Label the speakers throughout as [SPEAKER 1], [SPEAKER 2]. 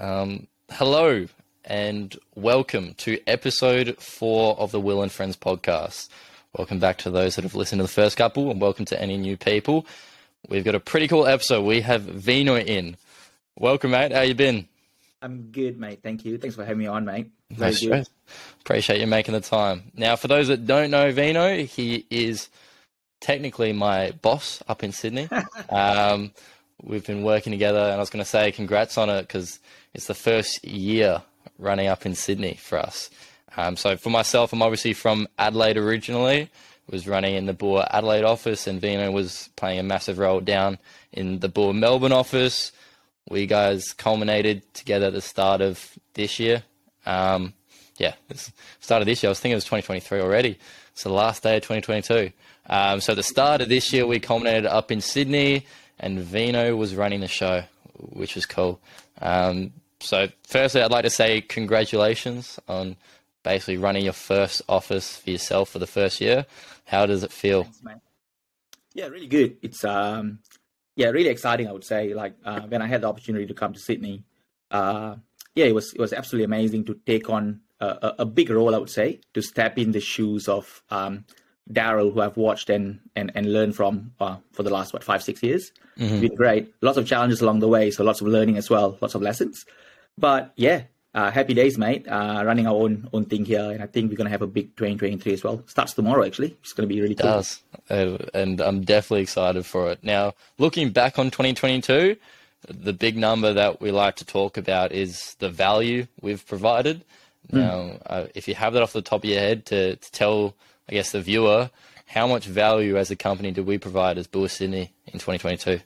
[SPEAKER 1] Um, hello and welcome to episode four of the Will and Friends podcast. Welcome back to those that have listened to the first couple, and welcome to any new people. We've got a pretty cool episode. We have Vino in. Welcome, mate. How you been?
[SPEAKER 2] I'm good, mate. Thank you. Thanks for having me on, mate.
[SPEAKER 1] Very no good. Appreciate you making the time. Now, for those that don't know Vino, he is technically my boss up in Sydney. um, we've been working together, and I was going to say congrats on it because it's the first year running up in Sydney for us. Um, so for myself, I'm obviously from Adelaide originally. Was running in the Boer Adelaide office, and Vino was playing a massive role down in the Boer Melbourne office. We guys culminated together at the start of this year. Um, yeah, start of this year. I was thinking it was 2023 already. It's the last day of 2022. Um, so the start of this year, we culminated up in Sydney and Vino was running the show, which was cool. Um, so, firstly, I'd like to say congratulations on basically running your first office for yourself for the first year. How does it feel?
[SPEAKER 2] Thanks, yeah, really good. It's um, yeah, really exciting. I would say, like uh, when I had the opportunity to come to Sydney, uh, yeah, it was it was absolutely amazing to take on a, a, big role. I would say to step in the shoes of um, Daryl, who I've watched and and, and learned from uh, for the last what five six years. Mm-hmm. It's been great. Lots of challenges along the way, so lots of learning as well, lots of lessons. But yeah, uh, happy days, mate. Uh, running our own own thing here, and I think we're gonna have a big 2023 as well. Starts tomorrow, actually. It's gonna be really cool.
[SPEAKER 1] Does, and I'm definitely excited for it. Now, looking back on 2022, the big number that we like to talk about is the value we've provided. Mm. Now, uh, if you have that off the top of your head to, to tell I guess, the viewer, how much value as a company do we provide as Boer Sydney in 2022?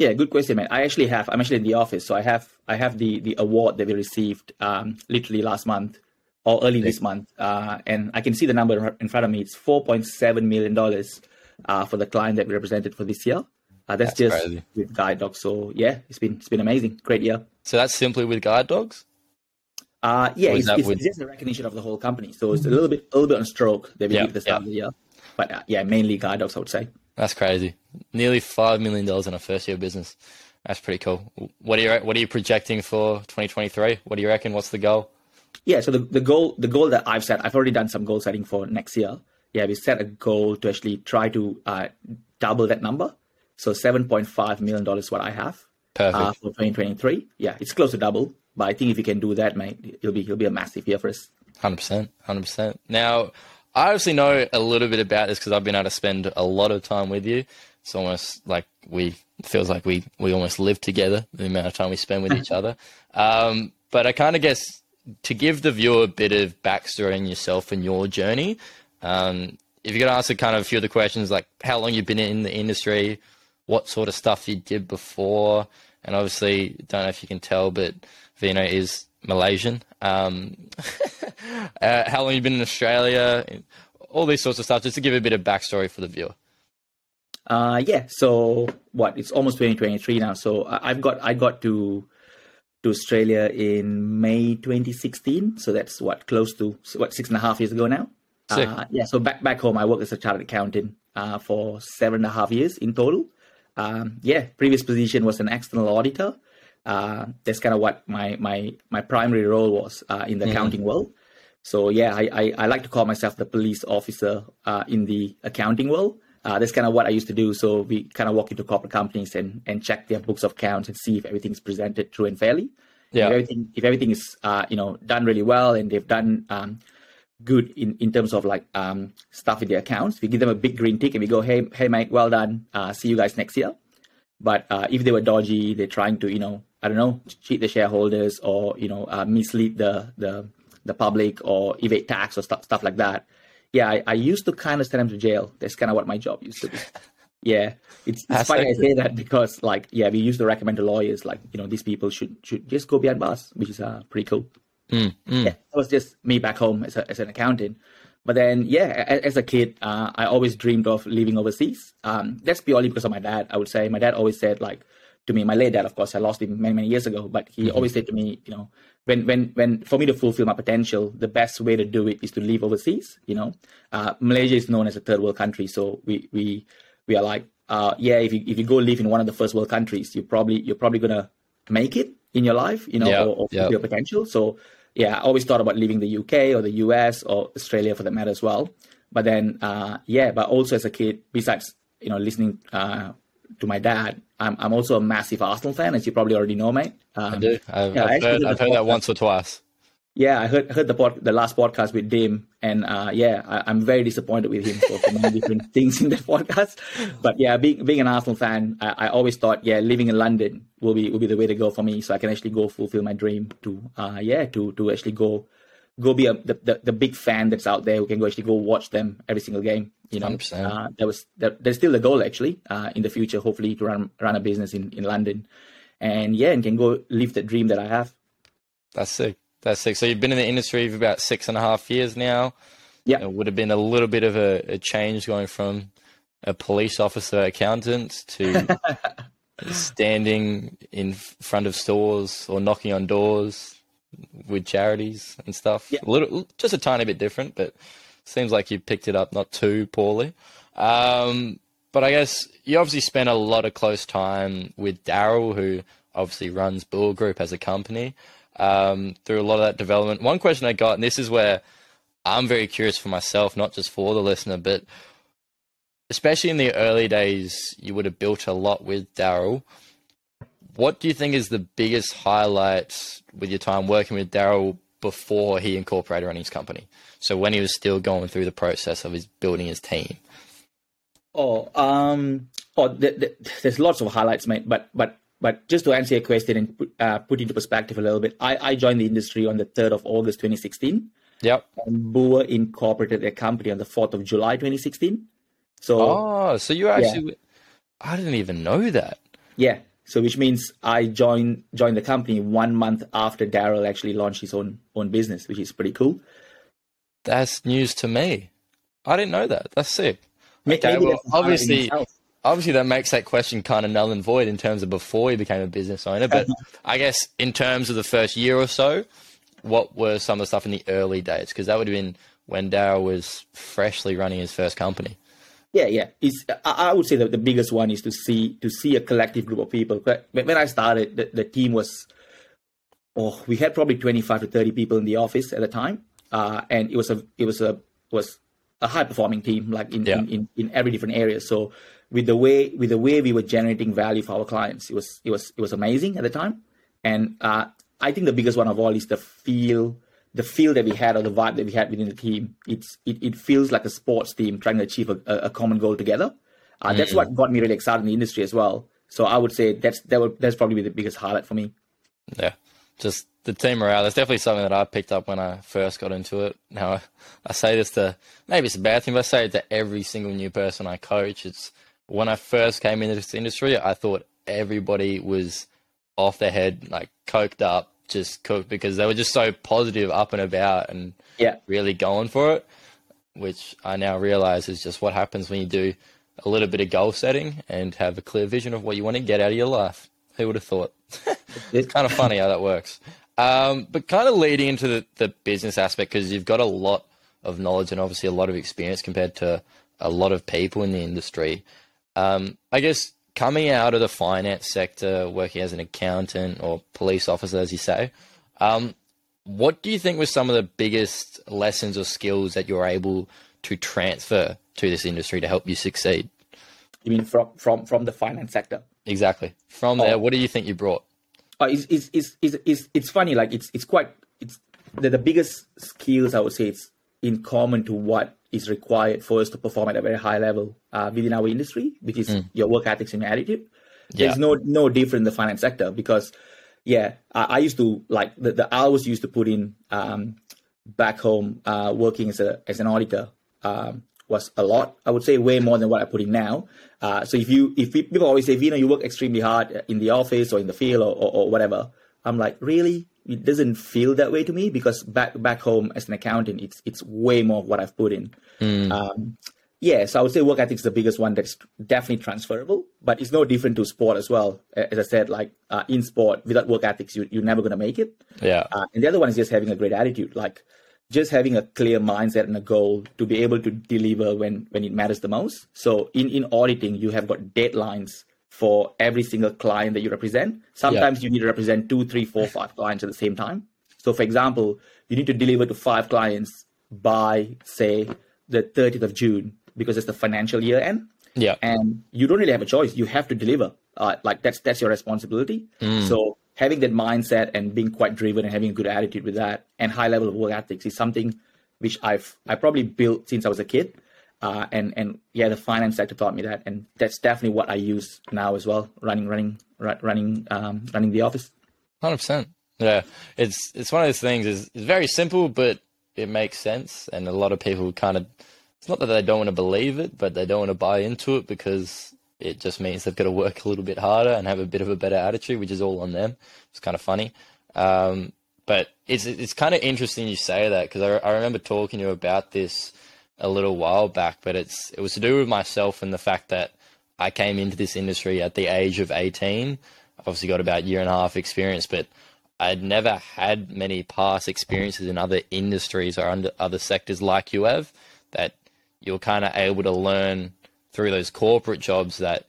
[SPEAKER 2] Yeah, good question, man. I actually have. I'm actually in the office, so I have I have the the award that we received um, literally last month or early this month, uh, and I can see the number in front of me. It's 4.7 million dollars uh, for the client that we represented for this year. Uh, that's, that's, just crazy. with guide dogs. So yeah, it's been it's been amazing, great year.
[SPEAKER 1] So that's simply with guide dogs.
[SPEAKER 2] Uh, yeah, it's, it's, with... it's, just a recognition of the whole company. So it's a little bit, a little bit on stroke that we the start yeah. of the year. But uh, yeah, mainly guide dogs, I would say.
[SPEAKER 1] That's crazy. Nearly five million dollars in a first year business. That's pretty cool. What are you What are you projecting for 2023? What do you reckon? What's the goal?
[SPEAKER 2] Yeah, so the, the goal the goal that I've set, I've already done some goal setting for next year. Yeah, we set a goal to actually try to uh, double that number. So 7.5 million dollars what I have
[SPEAKER 1] uh,
[SPEAKER 2] for 2023. Yeah, it's close to double. But I think if you can do that, mate, it'll be it'll be a massive year for us.
[SPEAKER 1] Hundred percent, hundred percent. Now, I obviously know a little bit about this because I've been able to spend a lot of time with you. It's almost like we feels like we we almost live together. The amount of time we spend with each other. Um, but I kind of guess to give the viewer a bit of backstory on yourself and your journey. Um, if you're going to answer kind of a few of the questions like how long you've been in the industry, what sort of stuff you did before, and obviously don't know if you can tell, but Vino is Malaysian. Um, uh, how long you been in Australia? All these sorts of stuff, just to give a bit of backstory for the viewer.
[SPEAKER 2] Uh, yeah. So what? It's almost 2023 now. So I've got I got to to Australia in May 2016. So that's what close to what six and a half years ago now. Uh, yeah. So back back home, I worked as a chartered accountant uh, for seven and a half years in total. Um, yeah. Previous position was an external auditor uh, that's kind of what my my my primary role was uh, in the mm-hmm. accounting world. So yeah, I, I, I like to call myself the police officer uh, in the accounting world. Uh, that's kind of what I used to do. So we kind of walk into corporate companies and and check their books of accounts and see if everything's presented true and fairly. Yeah. If everything if everything is uh, you know done really well and they've done um, good in, in terms of like um, stuff in their accounts, we give them a big green tick and we go, hey hey mate, well done. Uh, see you guys next year. But if they were dodgy, they're trying to you know I don't know, cheat the shareholders or you know uh, mislead the the the public or evade tax or stuff stuff like that. Yeah, I, I used to kind of send them to jail. That's kind of what my job used to be. Yeah, it's, it's funny I say that because like yeah, we used to recommend to lawyers like you know these people should should just go behind bars, which is uh, pretty cool.
[SPEAKER 1] Mm, mm.
[SPEAKER 2] Yeah, that was just me back home as, a, as an accountant. But then, yeah, as, a kid, uh, I always dreamed of living overseas. Um, that's purely because of my dad. I would say my dad always said like, to me. My late dad, of course, I lost him many, many years ago, but he mm-hmm. always said to me, you know, when, when, when, for me to fulfill my potential, the best way to do it is to live overseas. You know, uh, Malaysia is known as a third world country, so we, we, we are like, uh, yeah, if you, if you go live in one of the first world countries, you probably, you're probably gonna make it. in your life, you know,
[SPEAKER 1] Yep,
[SPEAKER 2] or, or
[SPEAKER 1] yep.
[SPEAKER 2] your potential. So yeah, I always thought about leaving the UK or the US or Australia for that matter as well. But then, uh, yeah, but also as a kid, besides you know listening uh, to my dad, I'm I'm also a massive Arsenal fan, as you probably already know, mate. Um,
[SPEAKER 1] I do. I've,
[SPEAKER 2] Yeah,
[SPEAKER 1] I've
[SPEAKER 2] actually
[SPEAKER 1] heard, I've heard that once or twice.
[SPEAKER 2] Yeah, I heard heard the pod, the last podcast with Dim, and uh, yeah, I, I'm very disappointed with him for, for many different things in that podcast. But yeah, being being an Arsenal fan, I, I always thought, yeah, living in London will be will be the way to go for me, so I can actually go fulfill my dream to, uh, yeah, to to actually go go be a, the, the the big fan that's out there who can go actually go watch them every single game. You know,
[SPEAKER 1] 100%.
[SPEAKER 2] uh, that was that, there's still a goal actually uh, in the future, hopefully to run run a business in in London, and yeah, and can go live the dream that I have.
[SPEAKER 1] That's sick. That's sick. So you've been in the industry for about six and a half years now.
[SPEAKER 2] Yeah.
[SPEAKER 1] It would have been a little bit of a, a change going from a police officer accountant to standing in front of stores or knocking on doors with charities and stuff.
[SPEAKER 2] Yeah.
[SPEAKER 1] A little, just a tiny bit different, but seems like you picked it up not too poorly. Um, but I guess you obviously spent a lot of close time with Daryl, who obviously runs Bull Group as a company, um, through a lot of that development. One question I got, and this is where I'm very curious for myself, not just for the listener, but especially in the early days, you would have built a lot with Daryl. What do you think is the biggest highlight with your time working with Daryl before he incorporated running his company? So when he was still going through the process of his building his team.
[SPEAKER 2] Oh, um, oh, th- th- there's lots of highlights, mate. But but but just to answer your question and put, uh, put into perspective a little bit, I, I joined the industry on the third of August 2016,
[SPEAKER 1] Yep.
[SPEAKER 2] and Boer incorporated their company on the fourth of July 2016. So
[SPEAKER 1] Oh, so you actually I didn't even know that.
[SPEAKER 2] yeah, so which means I joined joined the company one month after Daryl actually launched his own own business, which is pretty cool.
[SPEAKER 1] That's news to me. I didn't know that. That's sick. Okay, well,
[SPEAKER 2] that's a highlight in
[SPEAKER 1] obviously- obviously that makes that question kind of null and void in terms of before you became a business owner but uh-huh. i guess in terms of the first year or so what were some of the stuff in the early days because that would have been when Daryl was freshly running his first company
[SPEAKER 2] Yeah, yeah. It's I I would say that the biggest one is to see to see a collective group of people. But When when I started, the, the team was oh, we had probably twenty five to thirty people in the office at the time, uh, and it was a it was a was a high performing team, like in,
[SPEAKER 1] Yeah.
[SPEAKER 2] in, in in every different area. So with the way with the way we were generating value for our clients, it was it was it was amazing at the time. And uh, I think the biggest one of all is the feel the feel that we had or the vibe that we had within the team. It's it, it feels like a sports team trying to achieve a, a, common goal together. Uh, That's what got me really excited in the industry as well. So I would say that's that would that's probably the biggest highlight for me.
[SPEAKER 1] yeah just the team morale that's definitely something that i picked up when i first got into it now I, I say this to maybe it's a bad thing but i say it to every single new person i coach it's when i first came into this industry i thought everybody was off their head like coked up just cooked because they were just so positive up and about and
[SPEAKER 2] Yeah.
[SPEAKER 1] really going for it which i now realize is just what happens when you do a little bit of goal setting and have a clear vision of what you want to get out of your life who would have thought it's kind of funny how that works. Um, but kind of leading into the, the business aspect because you've got a lot of knowledge and obviously a lot of experience compared to a lot of people in the industry. Um, I guess coming out of the finance sector, working as an accountant or police officer, as you say, um, what do you think were some of the biggest lessons or skills that you're able to transfer to this industry to help you succeed?
[SPEAKER 2] You mean from from from the finance sector?
[SPEAKER 1] Exactly. From there, what do you think you brought?
[SPEAKER 2] uh, it's, it's, it's, it's, it's, it's funny like it's it's quite it's the, the biggest skills i would say it's in common to what is required for us to perform at a very high level uh, within our industry which is your work ethics and your attitude
[SPEAKER 1] Yeah.
[SPEAKER 2] there's no no different in the finance sector because yeah i, I used to like the, the hours used to put in um, back home uh, working as a as an auditor um, was a lot. I would say way more than what I put in now. Uh, so if you if people always say, know, you work extremely hard in the office or in the field or, or, or whatever, I'm like, really? It doesn't feel that way to me because back back home as an accountant, it's it's way more what I've put in. Um, yeah, so I would say work ethics is the biggest one that's definitely transferable, but it's no different to sport as well. As I said, like uh, in sport, without work ethics, you, you're never going to make it.
[SPEAKER 1] Yeah.
[SPEAKER 2] Uh, and the other one is just having a great attitude, like just having a clear mindset and a goal to be able to deliver when when it matters the most. So in in auditing, you have got deadlines for every single client that you represent. Sometimes yeah. you need to represent two, three, four, five clients at the same time. So, for example, you need to deliver to five clients by, say, the 30th of June because it's the financial year end.
[SPEAKER 1] Yeah.
[SPEAKER 2] And you don't really have a choice. You have to deliver. Uh, like that's that's your responsibility. Mm. So having that mindset and being quite driven and having a good attitude with that and high level of work ethics is something which I've I probably built since I was a kid. Uh, and and yeah, the finance sector taught me that, and that's definitely what I use now as well, running running running um, running the office.
[SPEAKER 1] Hundred percent. Yeah, it's it's one of those things. is It's very simple, but it makes sense, and a lot of people kind of. It's not that they don't want to believe it, but they don't want to buy into it because it just means they've got to work a little bit harder and have a bit of a better attitude, which is all on them. It's kind of funny. Um, but it's it's kind of interesting you say that because I, I remember talking to you about this a little while back, but it's it was to do with myself and the fact that I came into this industry at the age of 18. I've obviously got about a year and a half experience, but I'd never had many past experiences in other industries or under other sectors like you have that you're kind of able to learn through those corporate jobs that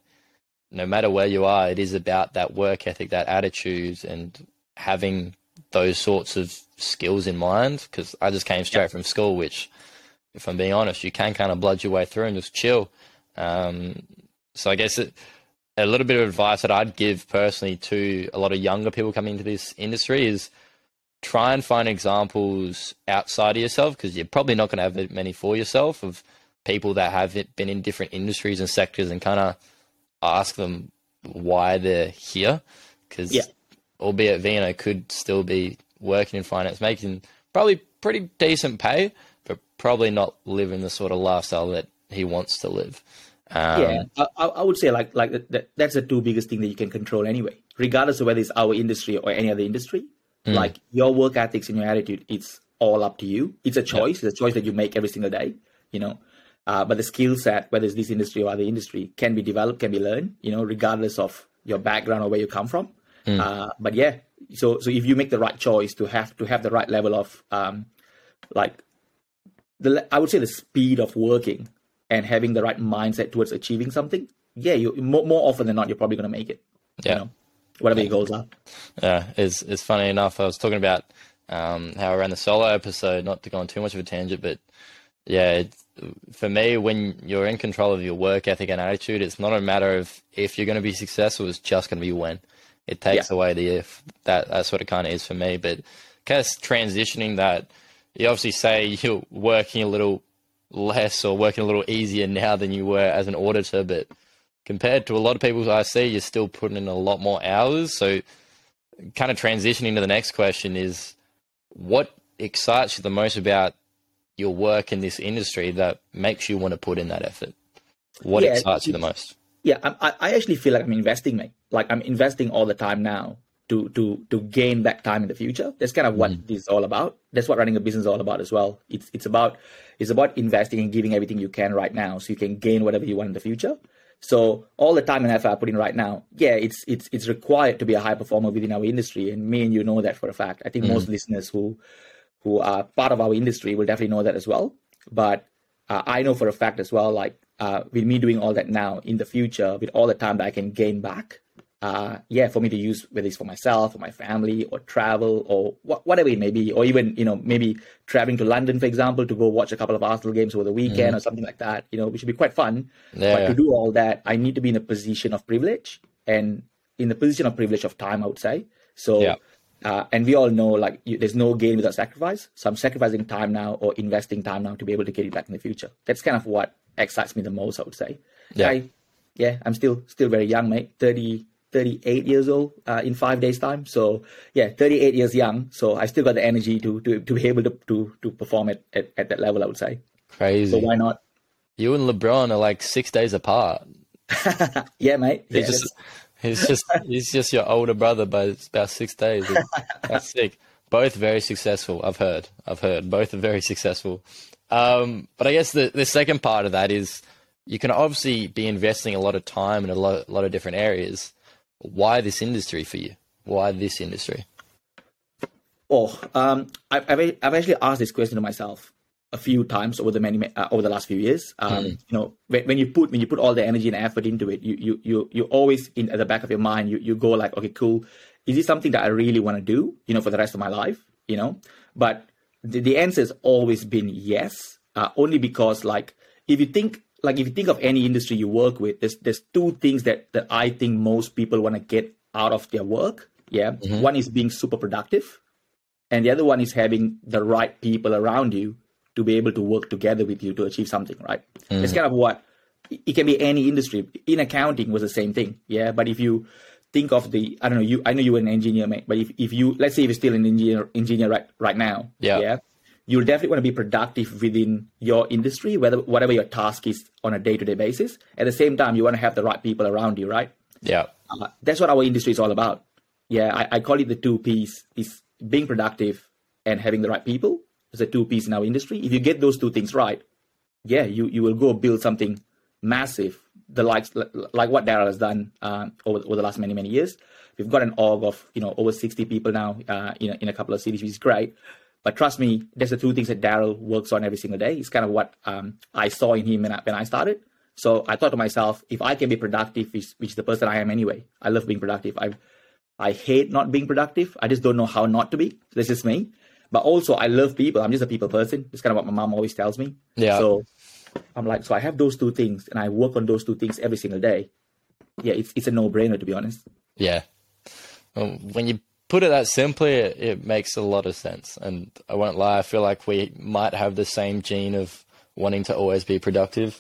[SPEAKER 1] no matter where you are, it is about that work ethic, that attitude, and having those sorts of skills in mind. Because I just came straight yep. from school, which, if I'm being honest, you can kind of blood your way through and just chill. Um, so I guess it, a little bit of advice that I'd give personally to a lot of younger people coming into this industry is try and find examples outside of yourself because you're probably not going to have many for yourself of people that have been in different industries and sectors and kind of ask them why they're here. Because,
[SPEAKER 2] yeah.
[SPEAKER 1] albeit Vino could still be working in finance, making probably pretty decent pay, probably not living the sort of lifestyle that he wants to live.
[SPEAKER 2] Um, yeah, I, I, would say like like that, that's the two biggest thing that you can control anyway, regardless of whether it's our industry or any other industry. Mm. Like your work ethics and your attitude, it's all up to you. It's a choice. It's a choice that you make every single day. You know, uh, but the skill set, whether it's this industry or other industry, can be developed, can be learned, you know, regardless of your background or where you come from. Mm. Uh, but yeah, so so if you make the right choice to have to have the right level of um, like the I would say the speed of working and having the right mindset towards achieving something, yeah, you more, more often than not you're probably going to make it.
[SPEAKER 1] Yeah. You know,
[SPEAKER 2] whatever your goals are.
[SPEAKER 1] Yeah, it's it's funny enough. I was talking about um, how I ran the solo episode, not to go on too much of a tangent, but yeah, for me, when you're in control of your work ethic and attitude, it's not a matter of if you're going to be successful; it's just going to be when. It takes yeah. away the if. That that's what it kind of is for me. But kind of transitioning that, you obviously say you're working a little less or working a little easier now than you were as an auditor, but compared to a lot of people I see, you're still putting in a lot more hours. So, kind of transitioning to the next question is, what excites you the most about your work in this industry that makes you want to put in that effort? What yeah, excites you the most?
[SPEAKER 2] Yeah, I, I actually feel like I'm investing, mate. Like I'm investing all the time now to to to gain back time in the future. That's kind of what mm. this is all about. That's what running a business is all about as well. It's it's about it's about investing and giving everything you can right now, so you can gain whatever you want in the future. So all the time and effort I put in right now, yeah, it's it's it's required to be a high performer within our industry, and me and you know that for a fact. I think mm. most listeners who who are part of our industry will definitely know that as well. But uh, I know for a fact as well, like uh, with me doing all that now in the future, with all the time that I can gain back, uh, yeah, for me to use whether it's for myself or my family or travel or wh- whatever it may be, or even you know maybe traveling to London, for example, to go watch a couple of Arsenal games over the weekend mm. or something like that, you know, which would be quite fun. Yeah, but to do all that, I need to be in a position of privilege and in the position of privilege of time, I would say. So. Yeah uh, and we all know like you, there's no gain without sacrifice. So I'm sacrificing time now or investing time now to be able to get it back in the future. That's kind of what excites me the most, I would say.
[SPEAKER 1] Yeah.
[SPEAKER 2] I, yeah, I'm still still very young, mate. 30, 38 years old uh, in five days time. So yeah, 38 years young. So I still got the energy to to, to be able to, to to perform at, at, at that level, I would say.
[SPEAKER 1] Crazy.
[SPEAKER 2] So why not?
[SPEAKER 1] You and LeBron are like six days apart.
[SPEAKER 2] yeah, mate.
[SPEAKER 1] Yeah, just, He's just he's just your older brother by about six days. That's sick. Both very successful. I've heard. I've heard. Both are very successful. Um, but I guess the the second part of that is you can obviously be investing a lot of time in a lot, a lot of different areas. Why this industry for you? Why this industry?
[SPEAKER 2] Oh, um, I've, I've actually asked this question to myself. a few times over the many uh, over the last few years. Um, You know, when, when you put when you put all the energy and effort into it, you you you you always in at the back of your mind, you you go like, okay, cool. Is this something that I really want to do? You know, for the rest of my life. You know, but the, the answer has always been yes. Uh, only because like if you think like if you think of any industry you work with, there's there's two things that that I think most people want to get out of their work. Yeah, mm-hmm. one is being super productive, and the other one is having the right people around you to be able to work together with you to achieve something. Right? Mm-hmm. It's kind of what it can be any industry. In accounting was the same thing. Yeah, but if you think of the I don't know you I know you were an engineer mate, but if, if you let's say if you're still an engineer engineer right right now,
[SPEAKER 1] Yeah.
[SPEAKER 2] yeah, you'll definitely want to be productive within your industry, whether whatever your task is on a day to day basis. At the same time, you want to have the right people around you, right?
[SPEAKER 1] Yeah.
[SPEAKER 2] Uh, that's what our industry is all about. Yeah, I, I call it the two P's: is being productive and having the right people. It's a two P's in our industry. If you get those two things right, yeah, you you will go build something massive, the likes like what Daryl has done um, over over the last many many years. We've got an org of you know over sixty people now uh, in a, in a couple of cities, which is great. But trust me, there's the two things that Daryl works on every single day. It's kind of what um, I saw in him when I, when I started. So I thought to myself, if I can be productive, which, which is the person I am anyway, I love being productive. I I hate not being productive. I just don't know how not to be. This is me. But also, I love people. I'm just a people person. It's kind of what my mom always tells me.
[SPEAKER 1] Yeah.
[SPEAKER 2] So I'm like, so I have those two things, and I work on those two things every single day. Yeah, it's it's a no brainer to be honest.
[SPEAKER 1] Yeah. Well, when you put it that simply, it, it makes a lot of sense. And I won't lie, I feel like we might have the same gene of wanting to always be productive.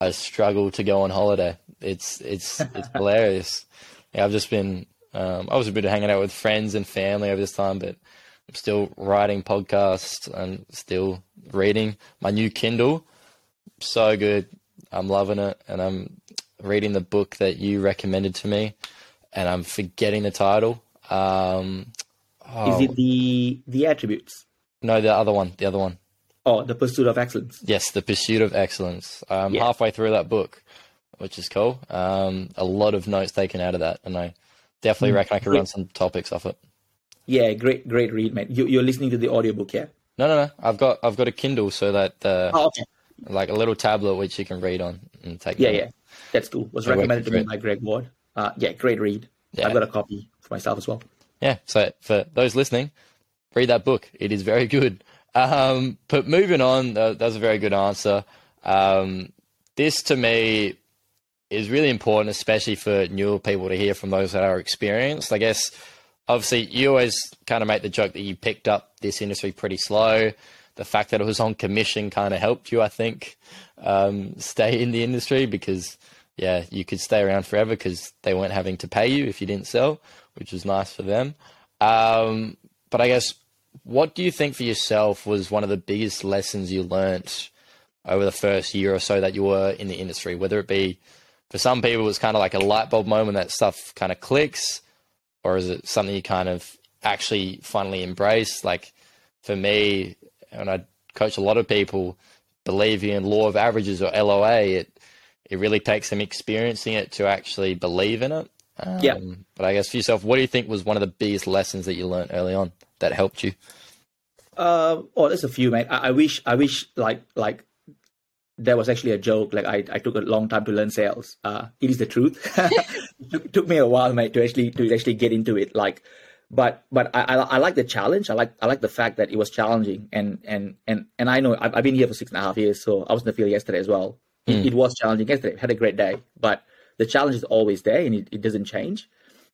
[SPEAKER 1] I struggle to go on holiday. It's it's it's hilarious. Yeah, I've just been um, I was a bit hanging out with friends and family over this time, but I'm still writing podcasts and still reading my new Kindle. So good. I'm loving it, and I'm reading the book that you recommended to me, and I'm forgetting the title. Um, oh,
[SPEAKER 2] Is it the the attributes?
[SPEAKER 1] no, the other one, the other one.
[SPEAKER 2] Oh, the pursuit of excellence.
[SPEAKER 1] Yes, The Pursuit of Excellence. I'm
[SPEAKER 2] Yeah.
[SPEAKER 1] halfway through that book, which is cool. Um, a lot of notes taken out of that, and I definitely
[SPEAKER 2] Mm.
[SPEAKER 1] reckon I could run some topics off it.
[SPEAKER 2] Yeah, great great read, man. You, you're listening to the audiobook, yeah?
[SPEAKER 1] No, no, no. I've got I've got a Kindle, so that uh,
[SPEAKER 2] Oh, okay.
[SPEAKER 1] like a little tablet which you can read on and take.
[SPEAKER 2] Yeah, yeah. That's cool. Was recommended to me by Greg Ward. Uh, yeah, great read.
[SPEAKER 1] Yeah.
[SPEAKER 2] I've got a copy for myself as well.
[SPEAKER 1] Yeah. So for those listening, read that book. It is very good. Um, but moving on, uh, that was a very good answer. Um, this to me is really important, especially for newer people to hear from those that are experienced. I guess obviously you always kind of make the joke that you picked up this industry pretty slow. The fact that it was on commission kind of helped you, I think, um, stay in the industry because, yeah, you could stay around forever because they weren't having to pay you if you didn't sell, which was nice for them. Um, but I guess, what do you think for yourself was one of the biggest lessons you learnt over the first year or so that you were in the industry? Whether it be for some people, it's kind of like a light bulb moment that stuff kind of clicks, or is it something you kind of actually finally embrace? Like for me, and I coach a lot of people, believe in law of averages or LOA. It it really takes them experiencing it to actually believe in it. Um,
[SPEAKER 2] Yeah.
[SPEAKER 1] But I guess for yourself, what do you think was one of the biggest lessons that you learned early on that helped you?
[SPEAKER 2] Uh, oh, there's a few, mate. I, I wish, I wish, like, like there was actually a joke. Like, I, I took a long time to learn sales. Uh, it is the truth. it took, took me a while, mate, to actually to actually get into it. Like, but but I, I I like the challenge. I like I like the fact that it was challenging, and and and and I know I've, I've been here for six and a half years, so I was in the field yesterday as well. It, hmm. it was challenging yesterday. Had a great day, but the challenge is always there, and it, it doesn't change.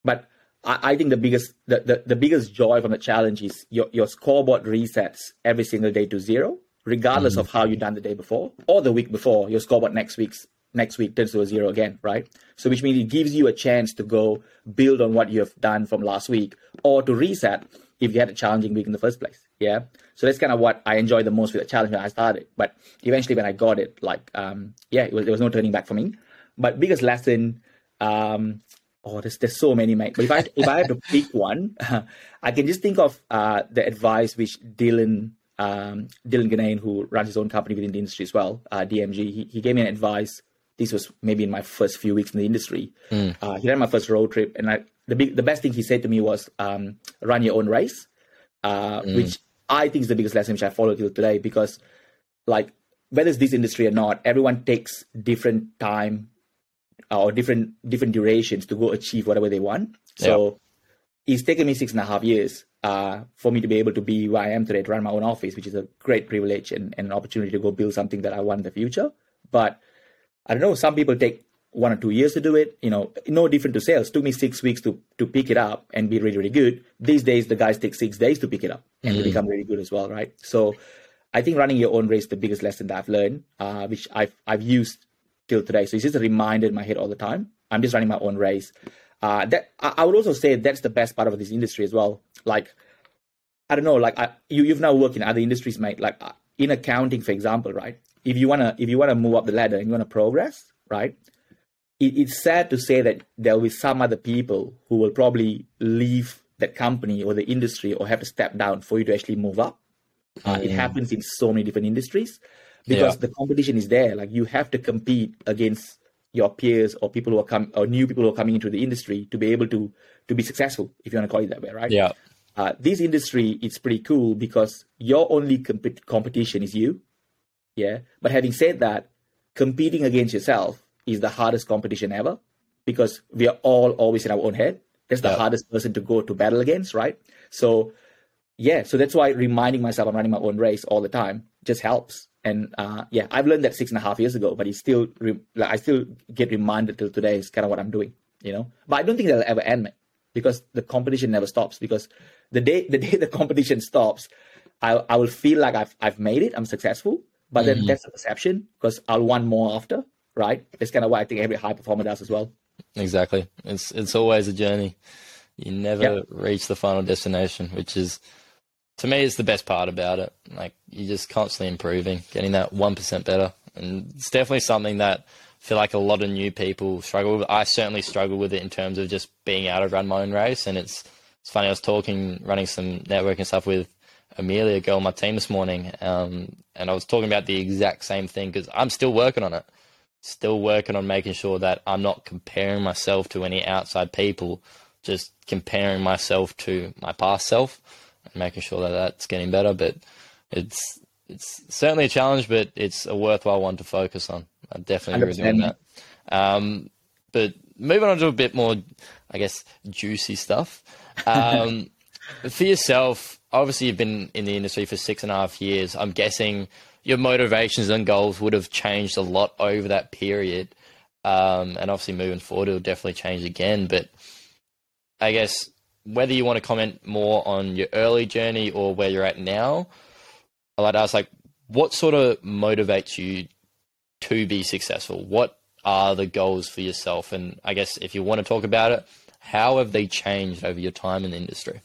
[SPEAKER 2] But I, I think the biggest the, the, the biggest joy from the challenge is your, your scoreboard resets every single day to zero, regardless of how you mm-hmm. done the day before or the week before. Your scoreboard next week's next week turns to a zero again, right? So which means it gives you a chance to go build on what you have done from last week or to reset if you had a challenging week in the first place. Yeah. So that's kind of what I enjoyed the most with the challenge when I started. But eventually when I got it, like um yeah, it was there was no turning back for me. But biggest lesson, um oh there's there's so many mate. But if I if I had to pick one, I can just think of uh the advice which Dylan um, Dylan Ganane, who runs his own company within the industry as well, uh, DMG, he, he gave me an advice. This was maybe in my first few weeks in the industry. Uh, he ran my first road trip, and I, the big, the best thing he said to me was, um, "Run your own race," uh, which I think is the biggest lesson which I follow till today. Because like whether it's this industry or not, everyone takes different time uh, or different different durations to go achieve whatever they want. So it's taken me six and a half years uh, for me to be able to be where I am today, to run my own office, which is a great privilege and, and an opportunity to go build something that I want in the future. But I don't know, some people take one or two years to do it. You know, no different to sales. It took me six weeks to to pick it up and be really, really good. These days, the guys take six days to pick it up and mm. become really good as well, right? So I think running your own race the biggest lesson that I've learned, uh, which I've I've used till today. So it's just a reminder in my head all the time. I'm just running my own race. Uh, that I, would also say that's the best part of this industry as well. Like, I don't know, like I, you you've now worked in other industries, mate. Like uh, in accounting, for example, right? If you wanna if you wanna move up the ladder and you wanna progress, right? It, it's sad to say that there will be some other people who will probably leave that company or the industry or have to step down for you to actually move up. Uh, mm. It happens in so many different industries because yeah. the competition is there. Like you have to compete against your peers or people who are coming or new people who are coming into the industry to be able to to be successful, if you want to call it that way, right?
[SPEAKER 1] Yeah.
[SPEAKER 2] Uh, this industry it's pretty cool because your only comp- competition is you. Yeah. But having said that, competing against yourself is the hardest competition ever because we are all always in our own head. That's the yeah. hardest person to go to battle against, right? So, yeah, so that's why reminding myself I'm running my own race all the time just helps and uh, yeah, I've learned that six and a half years ago, but it's still re- like I still get reminded till today is kind of what I'm doing, you know. But I don't think that'll ever end, man, because the competition never stops. Because the day the day the competition stops, I I will feel like I've I've made it, I'm successful, but then mm-hmm. that's a perception because I'll want more after, right? It's kind of what I think every high performer does as well.
[SPEAKER 1] Exactly. It's it's always a journey. You never yep. reach the final destination, which is to me is the best part about it. Like you're just constantly improving, getting that one percent better, and it's definitely something that I feel like a lot of new people struggle with. I certainly struggle with it in terms of just being able to run my own race, and it's it's funny. I was talking, running some networking stuff with Amelia, a girl on my team this morning, um, and I was talking about the exact same thing because I'm still working on it. Still working on making sure that I'm not comparing myself to any outside people, just comparing myself to my past self and making sure that that's getting better. But it's it's certainly a challenge, but it's a worthwhile one to focus on. I definitely agree with that. Um, but moving on to a bit more, I guess, juicy stuff. Um, for yourself, obviously you've been in the industry for six and a half years. I'm guessing your motivations and goals would have changed a lot over that period. Um, and obviously moving forward, it'll definitely change again. But I guess whether you want to comment more on your early journey or where you're at now, I'd like to ask, like, what sort of motivates you to be successful? What are the goals for yourself? And I guess if you want to talk about it, how have they changed over your time in the industry?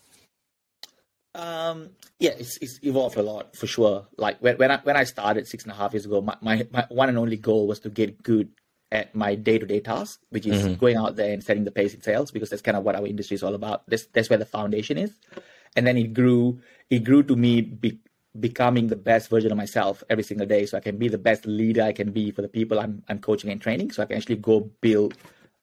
[SPEAKER 2] Um, yeah, it's, it's evolved a lot for sure. Like when, when I when I started six and a half years ago, my, my, my one and only goal was to get good at my day-to-day task, which is mm-hmm. going out there and setting the pace in sales, because that's kind of what our industry is all about. That's that's where the foundation is, and then it grew. It grew to me be, becoming the best version of myself every single day, so I can be the best leader I can be for the people I'm I'm coaching and training. So I can actually go build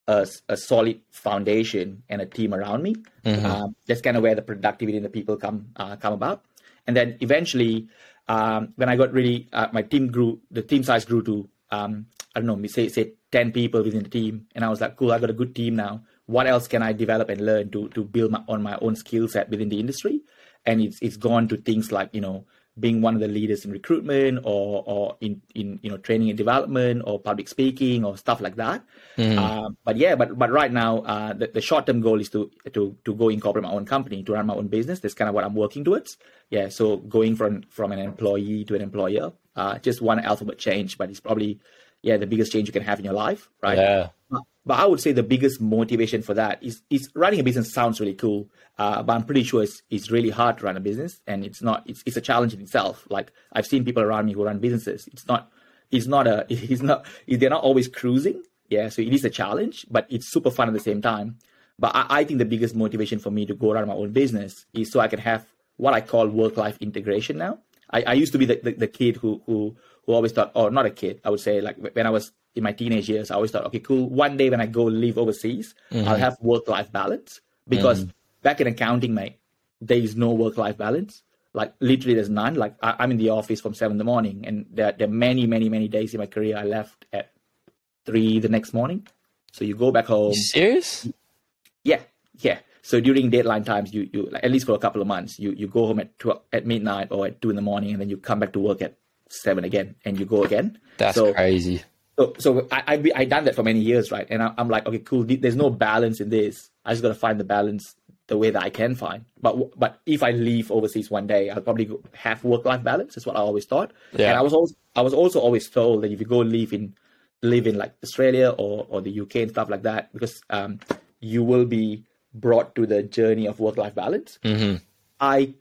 [SPEAKER 2] a, a solid foundation and a team around me. Mm-hmm. Um, that's kind of where the productivity and the people come uh, come about. And then eventually, um, when I got really, uh, my team grew. The team size grew to um, I don't know, say say ten people within the team, and I was like, cool, I got a good team now. What else can I develop and learn to to build my, on my own skill set within the industry? And it's it's gone to things like you know being one of the leaders in recruitment or or in in you know training and development or public speaking or stuff like that. Mm. Uh, but yeah, but but right now uh, the, the short term goal is to to to go incorporate my own company to run my own business. That's kind of what I'm working towards. Yeah, so going from from an employee to an employer, uh, just one alphabet change, but it's probably yeah the biggest change you can have in your life right
[SPEAKER 1] yeah
[SPEAKER 2] but i would say the biggest motivation for that is is running a business sounds really cool uh, but i'm pretty sure it's, it's really hard to run a business and it's not it's, it's a challenge in itself. Like i've seen people around me who run businesses. It's not it's not a it's not they're not always cruising. Yeah so it is a challenge but it's super fun at the same time. But I, I think the biggest motivation for me to go run my own business is so i can have what i call work life integration now. I, I used to be the, the, the kid who who who always thought, oh, not a kid, I would say, like when I was in my teenage years, I always thought, okay, cool. One day when I go live overseas, mm-hmm. I'll have work life balance because mm-hmm. back in accounting, mate, there is no work life balance. Like literally, there's none. Like I, I'm in the office from seven in the morning, and there, there are many, many, many days in my career I left at three the next morning. So you go back home.
[SPEAKER 1] You serious?
[SPEAKER 2] Yeah, yeah. So during deadline times, you you like, at least for a couple of months, you you go home at two, at midnight or at two in the morning, and then you come back to work at seven again, and you go again.
[SPEAKER 1] That's
[SPEAKER 2] So-
[SPEAKER 1] crazy.
[SPEAKER 2] So, so I, I I done that for many years, right? And I, I'm like, okay, cool. There's no balance in this. I just gotta find the balance the way that I can find. But but if I leave overseas one day, I'll probably have work life balance. That's what I always thought.
[SPEAKER 1] Yeah.
[SPEAKER 2] And I was also I was also always told that if you go live in live in like Australia or or the UK and stuff like that, because um you will be brought to the journey of work life balance.
[SPEAKER 1] hmm
[SPEAKER 2] I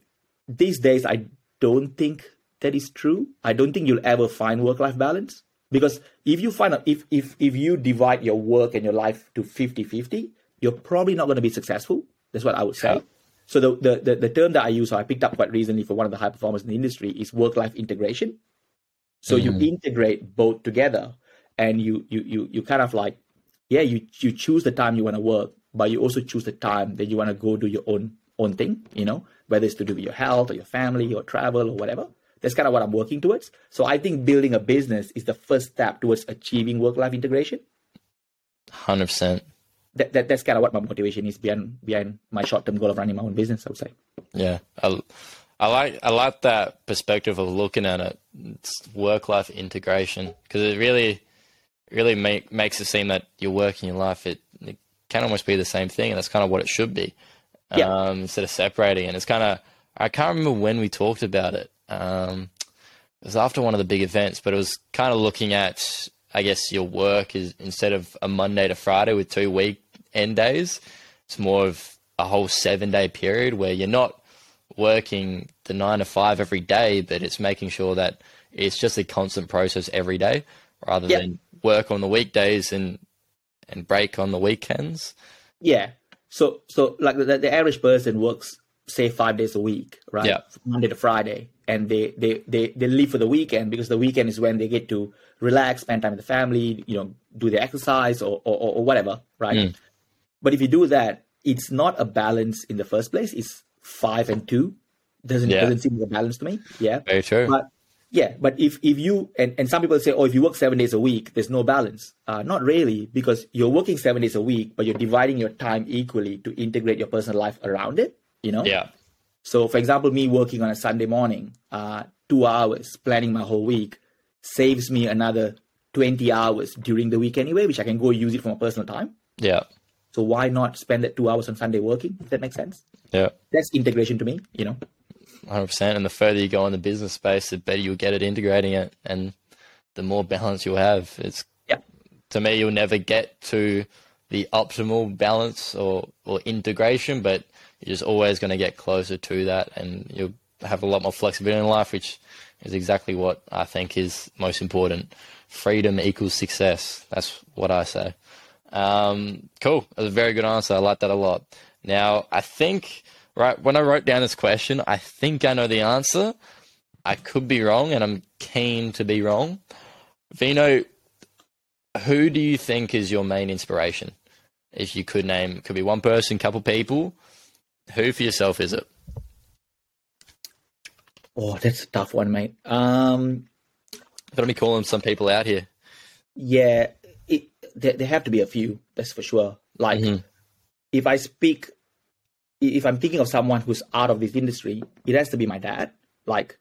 [SPEAKER 2] these days I don't think that is true. I don't think you'll ever find work life balance because if you find out if if if you divide your work and your life to 50-50, you're probably not going to be successful. That's what I would say.
[SPEAKER 1] Yeah.
[SPEAKER 2] So the, the the the term that I use, or I picked up quite recently for one of the high performers in the industry, is work life integration. So you mm-hmm. integrate both together, and you you you you kind of like, yeah, you you choose the time you want to work, but you also choose the time that you want to go do your own own thing. You know, whether it's to do with your health or your family or travel or whatever. That's kind of what I'm working towards. So I think building a business is the first step towards achieving work life integration.
[SPEAKER 1] Hundred percent.
[SPEAKER 2] That, that that's kind of what my motivation is behind behind my short term goal of running my own business. I would say.
[SPEAKER 1] Yeah, I, I like I like that perspective of looking at it. It's work life integration because it really really make, makes it seem that your work and your life it, it can almost be the same thing, and that's kind of what it should be.
[SPEAKER 2] Yeah.
[SPEAKER 1] Um, instead of separating, and it's kind of I can't remember when we talked about it. Um, it was after one of the big events, but it was kind of looking at I guess your work is instead of a Monday to Friday with two week end days, it's more of a whole seven day period where you're not working the nine to five every day, but it's making sure that it's just a constant process every day rather
[SPEAKER 2] Yeah.
[SPEAKER 1] than work on the weekdays and and break on the weekends.
[SPEAKER 2] Yeah. So so like the, the average person works say five days a week, right?
[SPEAKER 1] Yeah.
[SPEAKER 2] Monday to Friday, and they they they they leave for the weekend because the weekend is when they get to relax, spend time with the family, you know, do the exercise or or, or whatever, right?
[SPEAKER 1] Mm.
[SPEAKER 2] But if you do that, it's not a balance in the first place. It's five and two. Doesn't
[SPEAKER 1] Yeah.
[SPEAKER 2] doesn't seem like a balance to me. Yeah.
[SPEAKER 1] Very true.
[SPEAKER 2] But yeah, but if if you and, and some people say, oh, if you work seven days a week, there's no balance. Uh, not really, because you're working seven days a week, but you're dividing your time equally to integrate your personal life around it. You know.
[SPEAKER 1] yeah.
[SPEAKER 2] So, for example, me working on a Sunday morning, uh, two hours planning my whole week, saves me another twenty hours during the week anyway, which I can go use it for my personal time.
[SPEAKER 1] Yeah.
[SPEAKER 2] So why not spend that two hours on Sunday working? If that makes sense.
[SPEAKER 1] Yeah.
[SPEAKER 2] That's integration to me. You know.
[SPEAKER 1] Hundred percent. And the further you go in the business space, the better you'll get at integrating it, and the more balance you'll have. It's
[SPEAKER 2] Yeah.
[SPEAKER 1] to me, you'll never get to the optimal balance or or integration, but you're just always going to get closer to that, and you'll have a lot more flexibility in life, which is exactly what I think is most important. Freedom equals success. That's what I say. Um, cool. That's a very good answer. I like that a lot. Now, I think, right, when I wrote down this question, I think I know the answer. I could be wrong, and I'm keen to be wrong. Vino, who do you think is your main inspiration? If you could name, could be one person, couple people. Who for yourself is it?
[SPEAKER 2] Oh, that's a tough one, mate. Um,
[SPEAKER 1] Got to be calling some people out here.
[SPEAKER 2] Yeah, it, there, there have to be a few. That's for sure. Like,
[SPEAKER 1] Mhm.
[SPEAKER 2] if I speak, if I'm thinking of someone who's out of this industry, it has to be my dad. Like,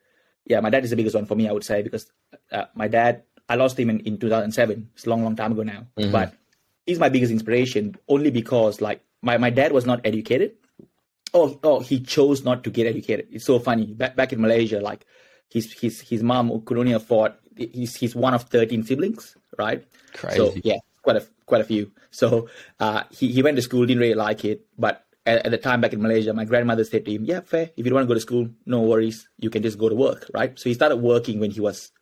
[SPEAKER 2] yeah, my dad is the biggest one for me, I would say, because uh, my dad, I lost him in, in 2007. It's a long, long time ago now.
[SPEAKER 1] Mhm.
[SPEAKER 2] But he's my biggest inspiration only because, like, my, my dad was not educated. Oh, oh, he chose not to get educated. It's so funny. Back back in Malaysia, like his his his mom could only afford. He's he's one of thirteen siblings, right?
[SPEAKER 1] Crazy.
[SPEAKER 2] So yeah, quite a quite a few. So uh, he he went to school, didn't really like it, but at, at the time back in Malaysia, my grandmother said to him, "Yeah, fair. If you don't want to go to school, no worries. You can just go to work, right?" So he started working when he was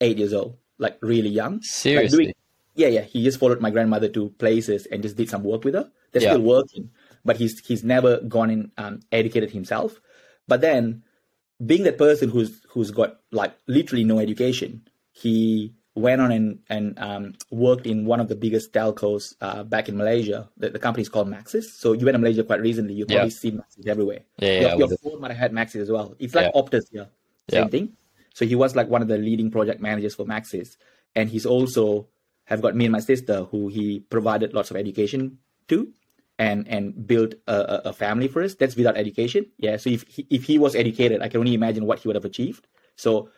[SPEAKER 2] eight years old, like really young. Like
[SPEAKER 1] Seriously.
[SPEAKER 2] doing- yeah, yeah. He just followed my grandmother to places and just did some work with her. They're
[SPEAKER 1] Yeah.
[SPEAKER 2] still working, but he's he's never gone and um, educated himself. But then, being that person who's who's got like literally no education, he went on and and um, worked in one of the biggest telcos uh, back in Malaysia. The, the company is called Maxis. So you went to Malaysia quite recently. You probably
[SPEAKER 1] Yeah.
[SPEAKER 2] see Maxis everywhere.
[SPEAKER 1] Yeah,
[SPEAKER 2] your,
[SPEAKER 1] yeah,
[SPEAKER 2] your phone might have had Maxis as well. It's like
[SPEAKER 1] Yeah.
[SPEAKER 2] Optus here, same
[SPEAKER 1] Yeah.
[SPEAKER 2] thing. So he was like one of the leading project managers for Maxis, and he's also have got me and my sister who he provided lots of education to, and and built a, a, family for us. That's without education. Yeah. So if he, if he was educated, I can only imagine what he would have achieved. So,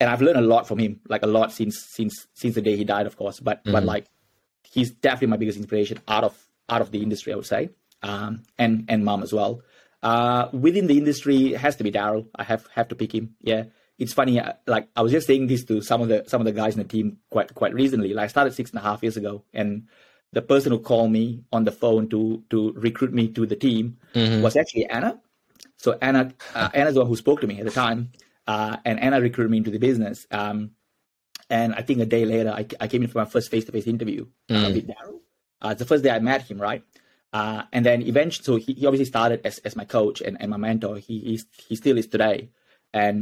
[SPEAKER 2] and I've learned a lot from him, like a lot since since since the day he died, of course. But but
[SPEAKER 1] Mhm.
[SPEAKER 2] like he's definitely my biggest inspiration out of out of the industry, I would say, um, and and mom as well. Uh, within the industry, it has to be Daryl. I have have to pick him. Yeah, it's funny. uh, Like I was just saying this to some of the some of the guys in the team quite quite recently. Like I started six and a half years ago, and the person who called me on the phone to to recruit me to the team
[SPEAKER 1] Mhm.
[SPEAKER 2] was actually Anna. So Anna, uh, Anna's the one who spoke to me at the time, uh, and Anna recruited me into the business. Um, and I think a day later, I, I came in for my first face-to-face interview uh,
[SPEAKER 1] Mm.
[SPEAKER 2] with Daryl. Uh, it's the first day I met him, right? Uh, and then eventually, so he, he obviously started as, as my coach and, and my mentor. He he's, he still is today, and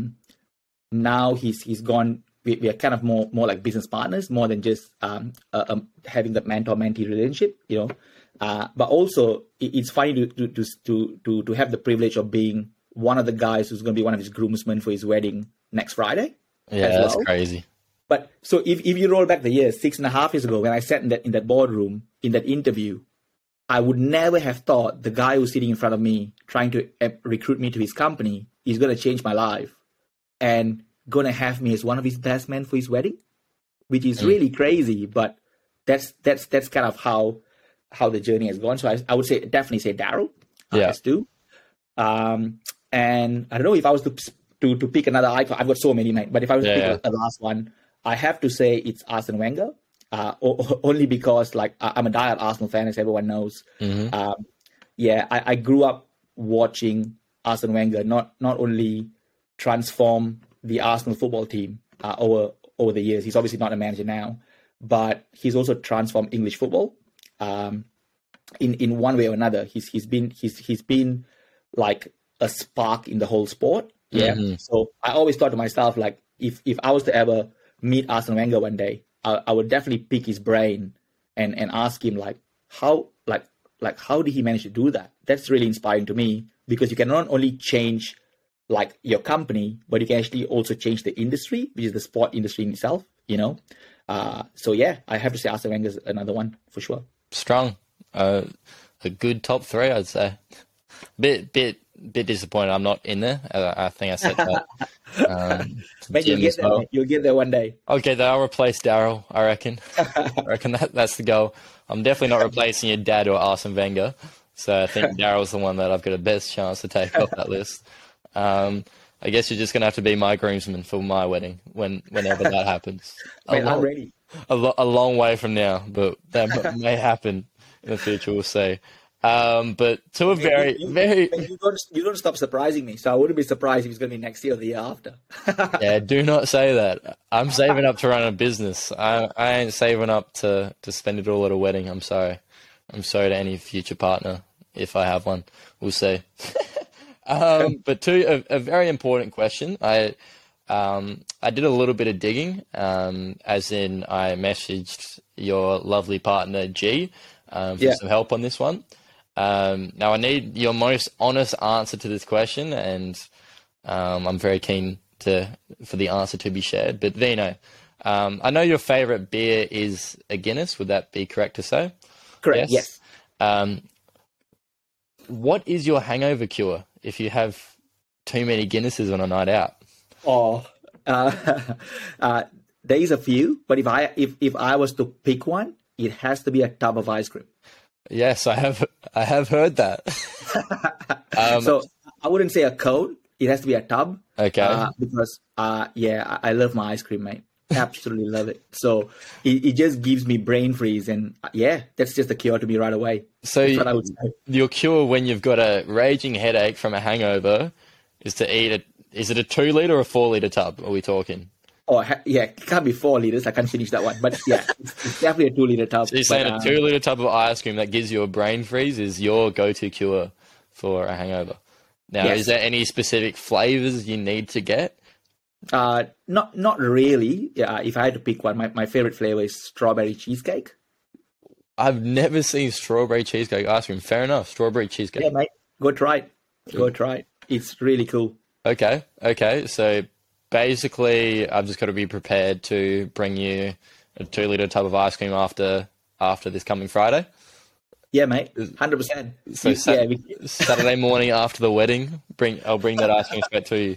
[SPEAKER 2] now he's he's gone. We, we are kind of more more like business partners, more than just um, uh, um having that mentor mentee relationship, you know. Uh, but also, it, it's funny to, to to to to have the privilege of being one of the guys who's going to be one of his groomsmen for his wedding next Friday.
[SPEAKER 1] Yeah,
[SPEAKER 2] as
[SPEAKER 1] that's crazy.
[SPEAKER 2] But so if, if you roll back the years, six and a half years ago, when I sat in that in that boardroom in that interview, I would never have thought the guy who's sitting in front of me trying to uh, recruit me to his company is going to change my life and going to have me as one of his best men for his wedding, which is
[SPEAKER 1] Mm.
[SPEAKER 2] really crazy. But that's that's that's kind of how how the journey has gone. So I, I would say definitely say Daryl uh,
[SPEAKER 1] Yeah.
[SPEAKER 2] two. Um, and I don't know if I was to to to pick another icon. I've got so many. But if I was to
[SPEAKER 1] Yeah.
[SPEAKER 2] pick a, a last one, I have to say it's Arsene Wenger. Uh, o- only because like I- I'm a diehard Arsenal fan, as everyone knows.
[SPEAKER 1] hmm
[SPEAKER 2] Um, yeah, I, I grew up watching Arsene Wenger not not only transform the Arsenal football team uh, over over the years. He's obviously not a manager now, but he's also transformed English football. Um, in in one way or another, he's he's been he's he's been like a spark in the whole sport. Yeah.
[SPEAKER 1] Mhm.
[SPEAKER 2] So I always thought to myself like, if if I was to ever meet Arsene Wenger one day, I, I would definitely pick his brain and and ask him like how like like how did he manage to do that? That's really inspiring to me because you can not only change like your company, but you can actually also change the industry, which is the sport industry in itself. You know. Uh, so yeah, I have to say Arsene Wenger is another one for sure.
[SPEAKER 1] Strong. Uh, a good top three, I'd say. Bit, bit, bit disappointed. I'm not in there. Uh, I think I said that. Um,
[SPEAKER 2] you'll get there.
[SPEAKER 1] well.
[SPEAKER 2] You'll get there one day.
[SPEAKER 1] Okay, then I'll replace Daryl. I reckon. I reckon that that's the goal. I'm definitely not replacing your dad or Arsene Wenger. So I think Daryl's the one that I've got the best chance to take off that list. Um, I guess you're just gonna have to be my groomsman for my wedding when whenever that happens. A
[SPEAKER 2] Mate, I'm
[SPEAKER 1] long,
[SPEAKER 2] ready.
[SPEAKER 1] a, lo- a long way from now, but that may happen in the future. We'll see. Um, but to a very,
[SPEAKER 2] you,
[SPEAKER 1] very,
[SPEAKER 2] you, you don't you don't stop surprising me. So I wouldn't be surprised if it's going to be next year or the year after.
[SPEAKER 1] yeah, do not say that. I'm saving up to run a business. I, I ain't saving up to, to spend it all at a wedding. I'm sorry. I'm sorry to any future partner if I have one. We'll see. Um, but to a, a very important question, I um, I did a little bit of digging, um, as in I messaged your lovely partner G um, for
[SPEAKER 2] Yeah.
[SPEAKER 1] some help on this one. Um, now I need your most honest answer to this question, and um, I'm very keen to for the answer to be shared. But Vino, um, I know your favorite beer is a Guinness. Would that be correct to say?
[SPEAKER 2] Correct. Yes.
[SPEAKER 1] Um, what is your hangover cure if you have too many Guinnesses on a night out?
[SPEAKER 2] Oh, uh, uh, there is a few, but if I if if I was to pick one, it has to be a tub of ice cream.
[SPEAKER 1] Yes, I have. I have heard that. Um,
[SPEAKER 2] so I wouldn't say a cone. It has to be a tub.
[SPEAKER 1] Okay.
[SPEAKER 2] Uh, because uh, yeah, I, I love my ice cream, mate. Absolutely love it. So it, it just gives me brain freeze, and uh, yeah, that's just a cure to me right away.
[SPEAKER 1] so
[SPEAKER 2] That's
[SPEAKER 1] you-
[SPEAKER 2] what I would say.
[SPEAKER 1] your cure when you've got a raging headache from a hangover is to eat a. Is it a two liter or a four liter tub? Are we talking?
[SPEAKER 2] Oh yeah, it can't be four liters. I can't finish that one, but yeah, it's, it's definitely a two liter tub.
[SPEAKER 1] So you're saying
[SPEAKER 2] but,
[SPEAKER 1] a
[SPEAKER 2] um,
[SPEAKER 1] two liter tub of ice cream that gives you a brain freeze is your go to cure for a hangover. Now,
[SPEAKER 2] Yes.
[SPEAKER 1] is there any specific flavors you need to get?
[SPEAKER 2] Uh, not not really. Yeah, if I had to pick one, my, my favorite flavor is strawberry cheesecake.
[SPEAKER 1] I've never seen strawberry cheesecake ice cream. Fair enough. Strawberry cheesecake.
[SPEAKER 2] Yeah, mate. Go try it. Go try it. It's really cool.
[SPEAKER 1] Okay. Okay. So basically, I've just got to be prepared to bring you a two liter tub of ice cream after after this coming Friday.
[SPEAKER 2] Yeah, mate. Hundred percent.
[SPEAKER 1] So
[SPEAKER 2] yeah,
[SPEAKER 1] Sat-
[SPEAKER 2] we-
[SPEAKER 1] Saturday morning after the wedding, bring I'll bring that ice cream straight to you.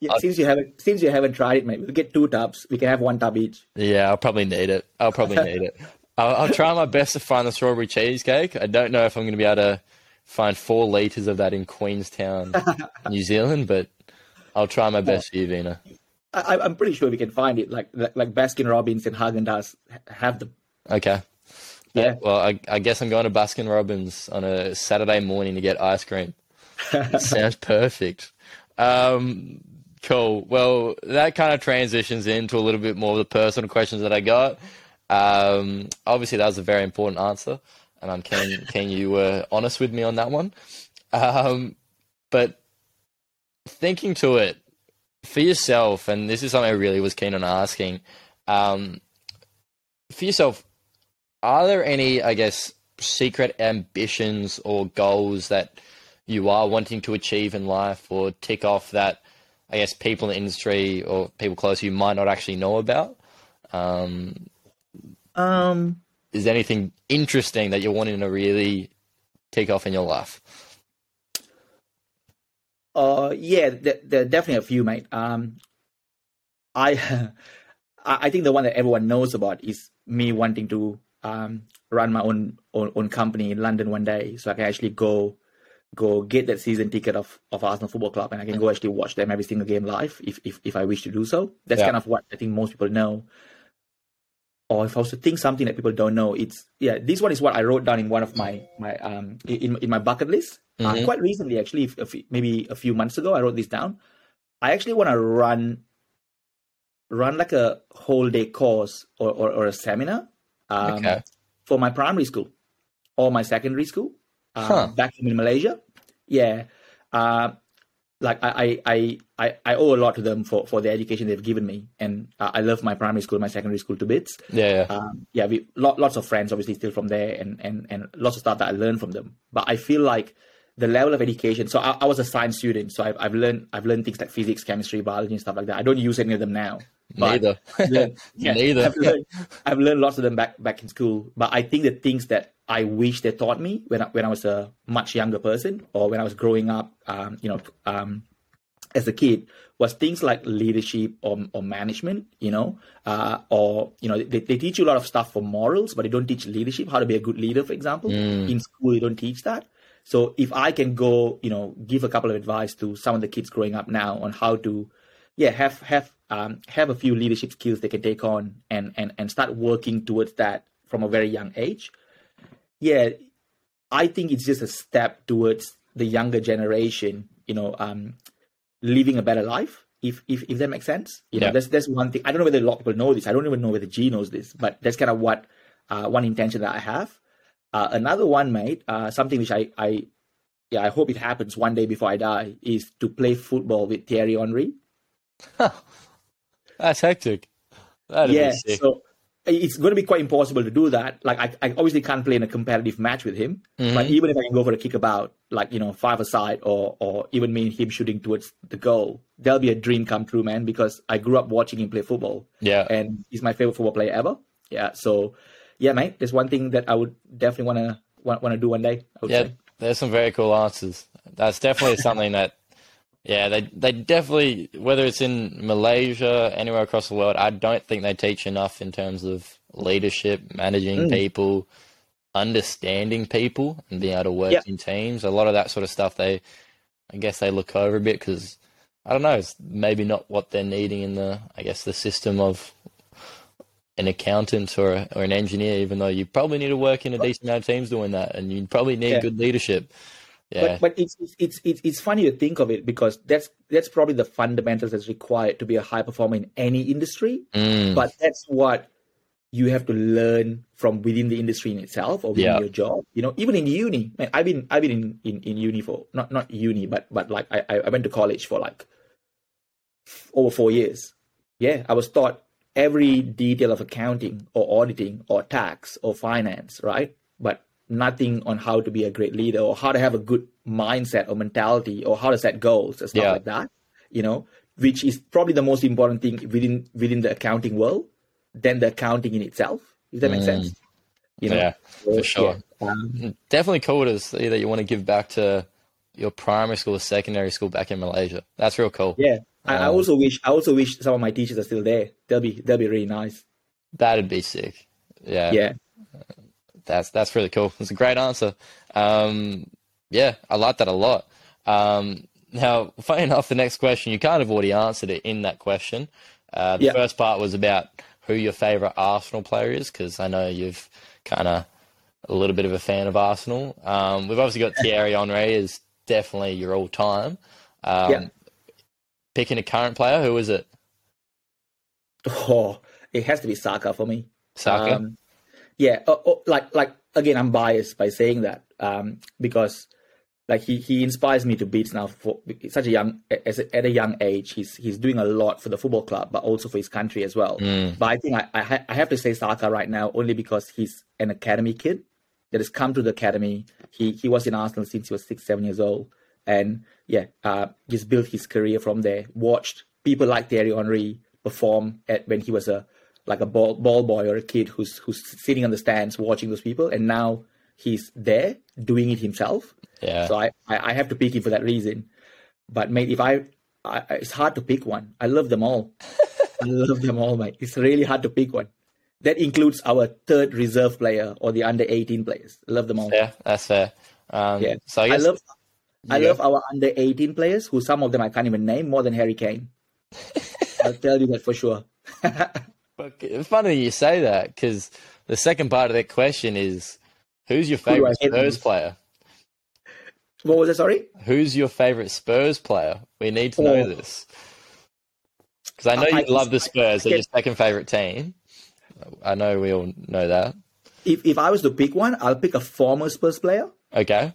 [SPEAKER 2] Yeah, since you haven't since you haven't tried it, mate, we'll get two tubs. We can have one tub each.
[SPEAKER 1] Yeah, I'll probably need it. I'll probably need it. I'll, I'll try my best to find the strawberry cheesecake. I don't know if I'm going to be able to find four liters of that in Queenstown, New Zealand, but I'll try my best for you, Vino.
[SPEAKER 2] I, I'm pretty sure we can find it. Like like, Baskin Robbins and Haagen Dazs have them.
[SPEAKER 1] Okay.
[SPEAKER 2] Yeah.
[SPEAKER 1] Well, I, I guess I'm going to Baskin Robbins on a Saturday morning to get ice cream. Sounds perfect. Um, cool. Well, that kind of transitions into a little bit more of the personal questions that I got. Um, obviously, that was a very important answer, and I'm keen, keen you were honest with me on that one. Um, but thinking to it for yourself, and this is something I really was keen on asking. Um, for yourself, are there any, I guess, secret ambitions or goals that you are wanting to achieve in life or tick off that, I guess, people in the industry or people close to you might not actually know about? Um,
[SPEAKER 2] Um,
[SPEAKER 1] is there anything interesting that you're wanting to really take off in your life?
[SPEAKER 2] Uh, yeah, there, there are definitely a few, mate. Um, I, I I think the one that everyone knows about is me wanting to um run my own own, own company in London one day, so I can actually go go get that season ticket of of Arsenal Football Club, and I can go actually watch them every single game live if if if I wish to do so. That's
[SPEAKER 1] Yeah.
[SPEAKER 2] kind of what I think most people know. Or if I was to think something that people don't know, it's yeah. This one is what I wrote down in one of my my um in in my bucket list. Uh,
[SPEAKER 1] Mhm.
[SPEAKER 2] quite recently, actually, if, if, maybe a few months ago, I wrote this down. I actually want to run run like a whole day course or, or, or a seminar um,
[SPEAKER 1] Okay.
[SPEAKER 2] for my primary school or my secondary school uh,
[SPEAKER 1] Huh.
[SPEAKER 2] back in Malaysia. Yeah. Uh, like I, I, I, I I owe a lot to them for, for the education they've given me. And uh, I love my primary school, my secondary school to bits
[SPEAKER 1] Yeah, yeah.
[SPEAKER 2] um, yeah, we lot, lots of friends obviously still from there, and, and and lots of stuff that I learned from them. But I feel like the level of education. So I, I was a science student, so I've, I've learned I've learned things like physics, chemistry, biology, and stuff like that. I don't use any of them now.
[SPEAKER 1] Neither.
[SPEAKER 2] Learned- yeah,
[SPEAKER 1] Neither.
[SPEAKER 2] I've learned, I've learned lots of them back back in school. But I think the things that I wish they taught me when I, when I was a much younger person or when I was growing up, um, you know, um, as a kid was things like leadership or, or management, you know, uh, or, you know, they, they teach you a lot of stuff for morals, but they don't teach leadership, how to be a good leader, for example. In school, they don't teach that. So if I can go, you know, give a couple of advice to some of the kids growing up now on how to, yeah, have, have, um, have a few leadership skills they can take on and, and, and start working towards that from a very young age. Yeah, I think it's just a step towards the younger generation, you know, um, living a better life. If if if that makes sense, you know, that's that's one thing. I don't know whether a lot of people know this. I don't even know whether G knows this, but that's kind of what uh, one intention that I have. Uh, another one, mate, uh, something which I I yeah I hope it happens one day before I die is to play football with Thierry Henry.
[SPEAKER 1] That's hectic. That'd
[SPEAKER 2] yeah,
[SPEAKER 1] be sick.
[SPEAKER 2] so it's going to be quite impossible to do that. Like I, I obviously can't play in a competitive match with him,
[SPEAKER 1] Mm-hmm.
[SPEAKER 2] but even if I can go for a kickabout, like you know, five aside, or or even me and him shooting towards the goal, that'll be a dream come true, man. Because I grew up watching him play football,
[SPEAKER 1] yeah.
[SPEAKER 2] and he's my favorite football player ever. Yeah, so yeah, mate, there's one thing that I would definitely want to want, want to do one day.
[SPEAKER 1] Yeah,
[SPEAKER 2] say.
[SPEAKER 1] there's some very cool answers. That's definitely something that, yeah, they they definitely whether it's in Malaysia, anywhere across the world, I don't think they teach enough in terms of leadership, managing
[SPEAKER 2] Mm.
[SPEAKER 1] people, understanding people, and being able to work in teams. A lot of that sort of stuff they, I guess, they look over a bit because I don't know, it's maybe not what they're needing in the, I guess, the system of an accountant or a, or an engineer, even though you probably need to work in a decent amount of teams doing that, and you probably need
[SPEAKER 2] Yeah.
[SPEAKER 1] good leadership. Yeah,
[SPEAKER 2] But but it's it's- it's it's funny to think of it because that's that's probably the fundamentals that's required to be a high performer in any industry.
[SPEAKER 1] Mm,
[SPEAKER 2] But that's what you have to learn from within the industry in itself or within
[SPEAKER 1] Yeah.
[SPEAKER 2] your job. You know, even in uni, man, I've been I've been in, in, in uni for not not uni, but but like I I I went to college for like over four years. Yeah, I was taught every detail of accounting or auditing or tax or finance, right? But nothing on how to be a great leader or how to have a good mindset or mentality or how to set goals and stuff
[SPEAKER 1] Yeah.
[SPEAKER 2] like that. You know, which is probably the most important thing within within the accounting world than the accounting in itself. If that makes sense. You know,
[SPEAKER 1] Mm. Yeah,
[SPEAKER 2] So,
[SPEAKER 1] for sure.
[SPEAKER 2] yeah. Um,
[SPEAKER 1] Definitely cool to see that you want to give back to your primary school or secondary school back in Malaysia. That's real cool.
[SPEAKER 2] yeah. I, I
[SPEAKER 1] Um,
[SPEAKER 2] also wish I also wish some of my teachers are still there. They'll be they'll be really nice.
[SPEAKER 1] That'd be sick. Yeah,
[SPEAKER 2] Yeah.
[SPEAKER 1] that's that's really cool. It's a great answer. Um, yeah, I like that a lot. Um, now, funny enough, the next question you kind of already answered it in that question. Uh, the
[SPEAKER 2] Yeah.
[SPEAKER 1] first part was about who your favorite Arsenal player is, because I know you've kind of a little bit of a fan of Arsenal. Um, we've obviously got Thierry Henry is definitely your all time. Um,
[SPEAKER 2] Yeah.
[SPEAKER 1] Picking a current player, who is it?
[SPEAKER 2] Oh, it has to be Saka for me.
[SPEAKER 1] Saka.
[SPEAKER 2] Um, yeah, oh, oh, like like again, I'm biased by saying that um, because like he he inspires me to beats now for such a young as a, at a young age. He's he's doing a lot for the football club, but also for his country as well.
[SPEAKER 1] Mm.
[SPEAKER 2] But I think I I, ha- I have to say Saka right now only because he's an academy kid that has come to the academy. He he was in Arsenal since he was six seven years old, and yeah, uh, he's built his career from there. Watched people like Thierry Henry perform at when he was a like a ball, ball boy or a kid who's who's sitting on the stands watching those people, and now he's there doing it himself.
[SPEAKER 1] yeah.
[SPEAKER 2] So I, I I have to pick him for that reason. But mate, if I, I it's hard to pick one. I love them all. I love them all, mate. It's really hard to pick one. That includes our third reserve player or the under eighteen players. I love them all.
[SPEAKER 1] Yeah, that's fair. Um,
[SPEAKER 2] Yeah.
[SPEAKER 1] So I
[SPEAKER 2] I
[SPEAKER 1] guess
[SPEAKER 2] love I love our under eighteen players, who some of them I can't even name more than Harry Kane. I'll tell you that for sure.
[SPEAKER 1] It's funny you say that because the second part of that question is who's your favorite Spurs player?
[SPEAKER 2] What was that? Sorry.
[SPEAKER 1] Who's your favorite Spurs player? We need to know
[SPEAKER 2] Oh.
[SPEAKER 1] this because I know
[SPEAKER 2] I-
[SPEAKER 1] you love the Spurs. They're
[SPEAKER 2] I-
[SPEAKER 1] your second favorite team. I know we all know that.
[SPEAKER 2] If if I was to pick one, I'll pick a former Spurs player.
[SPEAKER 1] Okay,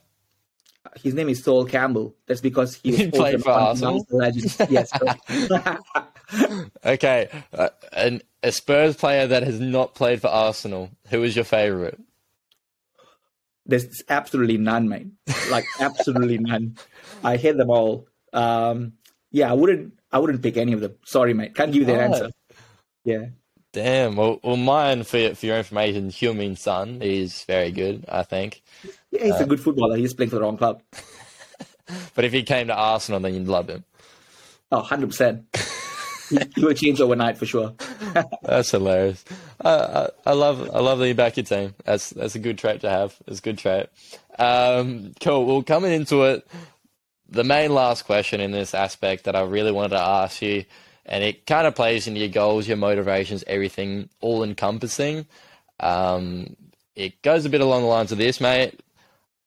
[SPEAKER 2] His name is Sol Campbell. That's because he
[SPEAKER 1] He played for Arsenal?
[SPEAKER 2] legend. Yes.
[SPEAKER 1] okay. Uh, an, a Spurs player that has not played for Arsenal. Who is your favorite?
[SPEAKER 2] There's absolutely none, mate. Like absolutely none. I hate them all. Um, yeah, I wouldn't. I wouldn't pick any of them. Sorry, mate. Can't give you that
[SPEAKER 1] Right.
[SPEAKER 2] answer. Yeah.
[SPEAKER 1] Damn. Well, well mine for for your information, Heung-Min Son is very good. I think.
[SPEAKER 2] Yeah, he's
[SPEAKER 1] Uh,
[SPEAKER 2] a good footballer. He's playing for the wrong club.
[SPEAKER 1] But if he came to Arsenal, then you'd love him.
[SPEAKER 2] Oh, 100%. he, will change overnight for sure.
[SPEAKER 1] That's hilarious. I, I, I love I love that you back your team. That's that's a good trait to have. It's a good trait. Um, cool. Well, coming into it, the main last question in this aspect that I really wanted to ask you, and it kind of plays into your goals, your motivations, everything, all encompassing. Um, it goes a bit along the lines of this, mate.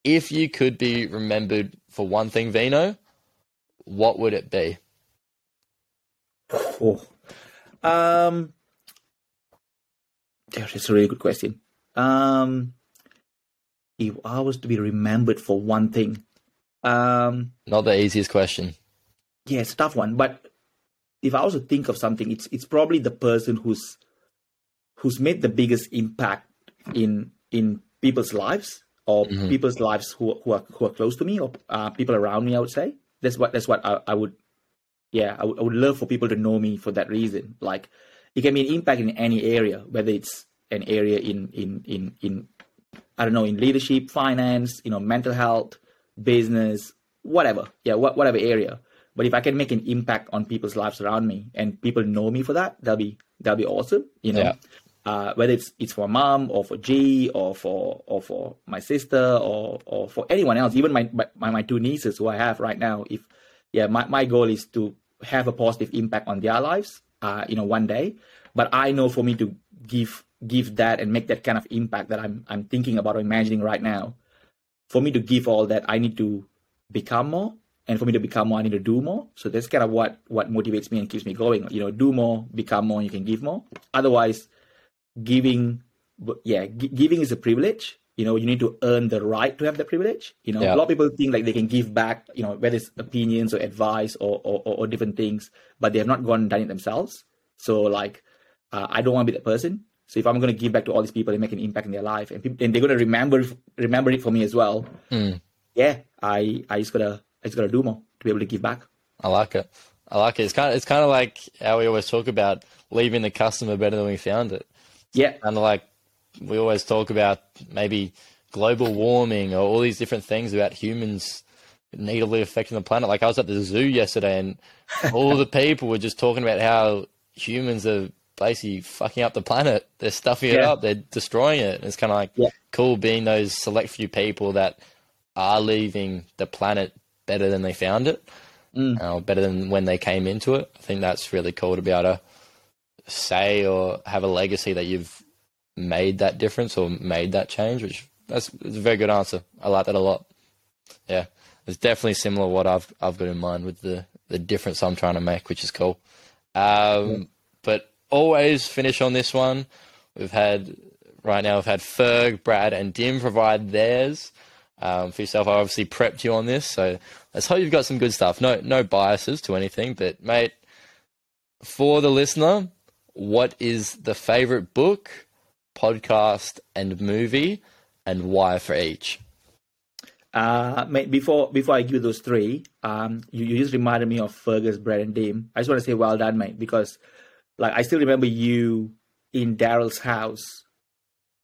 [SPEAKER 1] If you could be remembered for one thing, Vino, what would it be?
[SPEAKER 2] Oh. Um, it's a really good question. Um, if I was to be remembered for one thing, um,
[SPEAKER 1] Not the easiest question.
[SPEAKER 2] yeah, it's a tough one. But if I was to think of something, it's it's probably the person who's who's made the biggest impact in in people's lives or
[SPEAKER 1] Mhm.
[SPEAKER 2] people's lives who who are who are close to me or uh, people around me. I would say that's what that's what I, I would. Yeah, I would I would love for people to know me for that reason. Like, it can be an impact in any area, whether it's an area in in in in I don't know in leadership, finance, you know, mental health, business, whatever. Yeah, wha- whatever area. But if I can make an impact on people's lives around me and people know me for that, that'll be that'll be awesome. You know,
[SPEAKER 1] Yeah.
[SPEAKER 2] uh, whether it's it's for mom or for G or for or for my sister or or for anyone else, even my my, my two nieces who I have right now. If yeah, my, my goal is to have a positive impact on their lives, uh, you know, one day. But I know for me to give give that and make that kind of impact that I'm I'm thinking about or imagining right now, for me to give all that, I need to become more. And for me to become more, I need to do more. So that's kind of what what motivates me and keeps me going. You know, do more, become more, you can give more. Otherwise, giving, yeah, gi- giving is a privilege. You know, you need to earn the right to have that privilege. You know,
[SPEAKER 1] Yeah.
[SPEAKER 2] a lot of people think like they can give back, you know, whether it's opinions or advice or or, or, or different things, but they have not gone and done it themselves. So like, uh, I don't want to be that person. So if I'm going to give back to all these people and make an impact in their life, and, people, and they're going to remember remember it for me as well,
[SPEAKER 1] Mm.
[SPEAKER 2] yeah, I I just gotta I just gotta do more to be able to give back.
[SPEAKER 1] I like it. I like it. It's kind of it's kind of like how we always talk about leaving the customer better than we found it.
[SPEAKER 2] Yeah,
[SPEAKER 1] Kind of like we always talk about maybe global warming or all these different things about humans negatively affecting the planet. Like I was at the zoo yesterday and all the people were just talking about how humans are basically fucking up the planet. They're stuffing it up. They're destroying it. And it's kind of like
[SPEAKER 2] Yeah.
[SPEAKER 1] cool being those select few people that are leaving the planet better than they found it,
[SPEAKER 2] Mm.
[SPEAKER 1] uh, better than when they came into it. I think that's really cool to be able to say or have a legacy that you've made that difference or made that change. Which that's, that's a very good answer. I like that a lot. Yeah, it's definitely similar to what I've I've got in mind with the the difference I'm trying to make, which is cool. Um, But always finish on this one. We've had right now. We've had Ferg, Brad, and Dim provide theirs. Um, for yourself, I obviously prepped you on this, so let's hope you've got some good stuff. No, no biases to anything, but mate, for the listener, what is the favorite book, podcast, and movie, and why for each?
[SPEAKER 2] Uh, mate, before before I give those three, um, you, you just reminded me of Fergus, Brad, and Dim. I just want to say well done, mate, because like I still remember you in Daryl's house.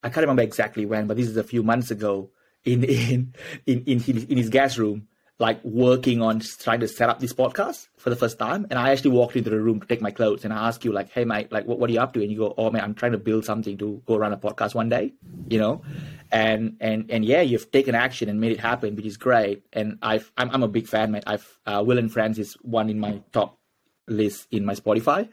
[SPEAKER 2] I can't remember exactly when, but this is a few months ago in in in in his, in his gas room, like working on trying to set up this podcast for the first time. And I actually walked into the room to take my clothes, and I asked you like, "Hey, mate, like what, what are you up to?" And you go, "Oh, man, I'm trying to build something to go run a podcast one day," you know. And and and yeah, you've taken action and made it happen, which is great. And I've I'm, I'm a big fan, mate. I've uh, Will and Friends is one in my top list in my Spotify.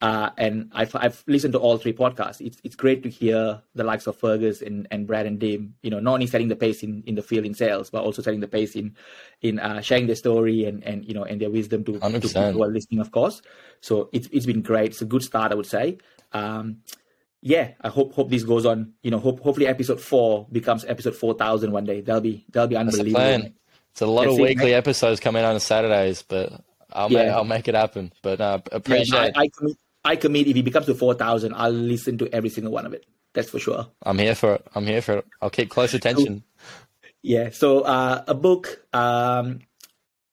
[SPEAKER 2] Uh, and I've, I've listened to all three podcasts. It's it's great to hear the likes of Fergus and, and Brad and Dim, you know, not only setting the pace in, in the field in sales, but also setting the pace in in uh, sharing their story and, and you know and their wisdom to, to
[SPEAKER 1] 100%.
[SPEAKER 2] people who are listening, of course. So it's it's been great. It's a good start, I would say. Um, yeah, I hope hope this goes on. You know, hope hopefully episode four becomes episode four thousand one day. That'll be that'll be
[SPEAKER 1] That's the
[SPEAKER 2] unbelievable.
[SPEAKER 1] plan. It's a lot
[SPEAKER 2] That's
[SPEAKER 1] of weekly episodes coming out on Saturdays, but I'll make I'll make it happen. But uh,
[SPEAKER 2] Yeah,
[SPEAKER 1] appreciate.
[SPEAKER 2] I, I commit. I commit. If it becomes to four thousand, I'll listen to every single one of it. That's for sure.
[SPEAKER 1] I'm here for it. I'm here for it. I'll keep close attention.
[SPEAKER 2] Yeah. So uh, a book. Um,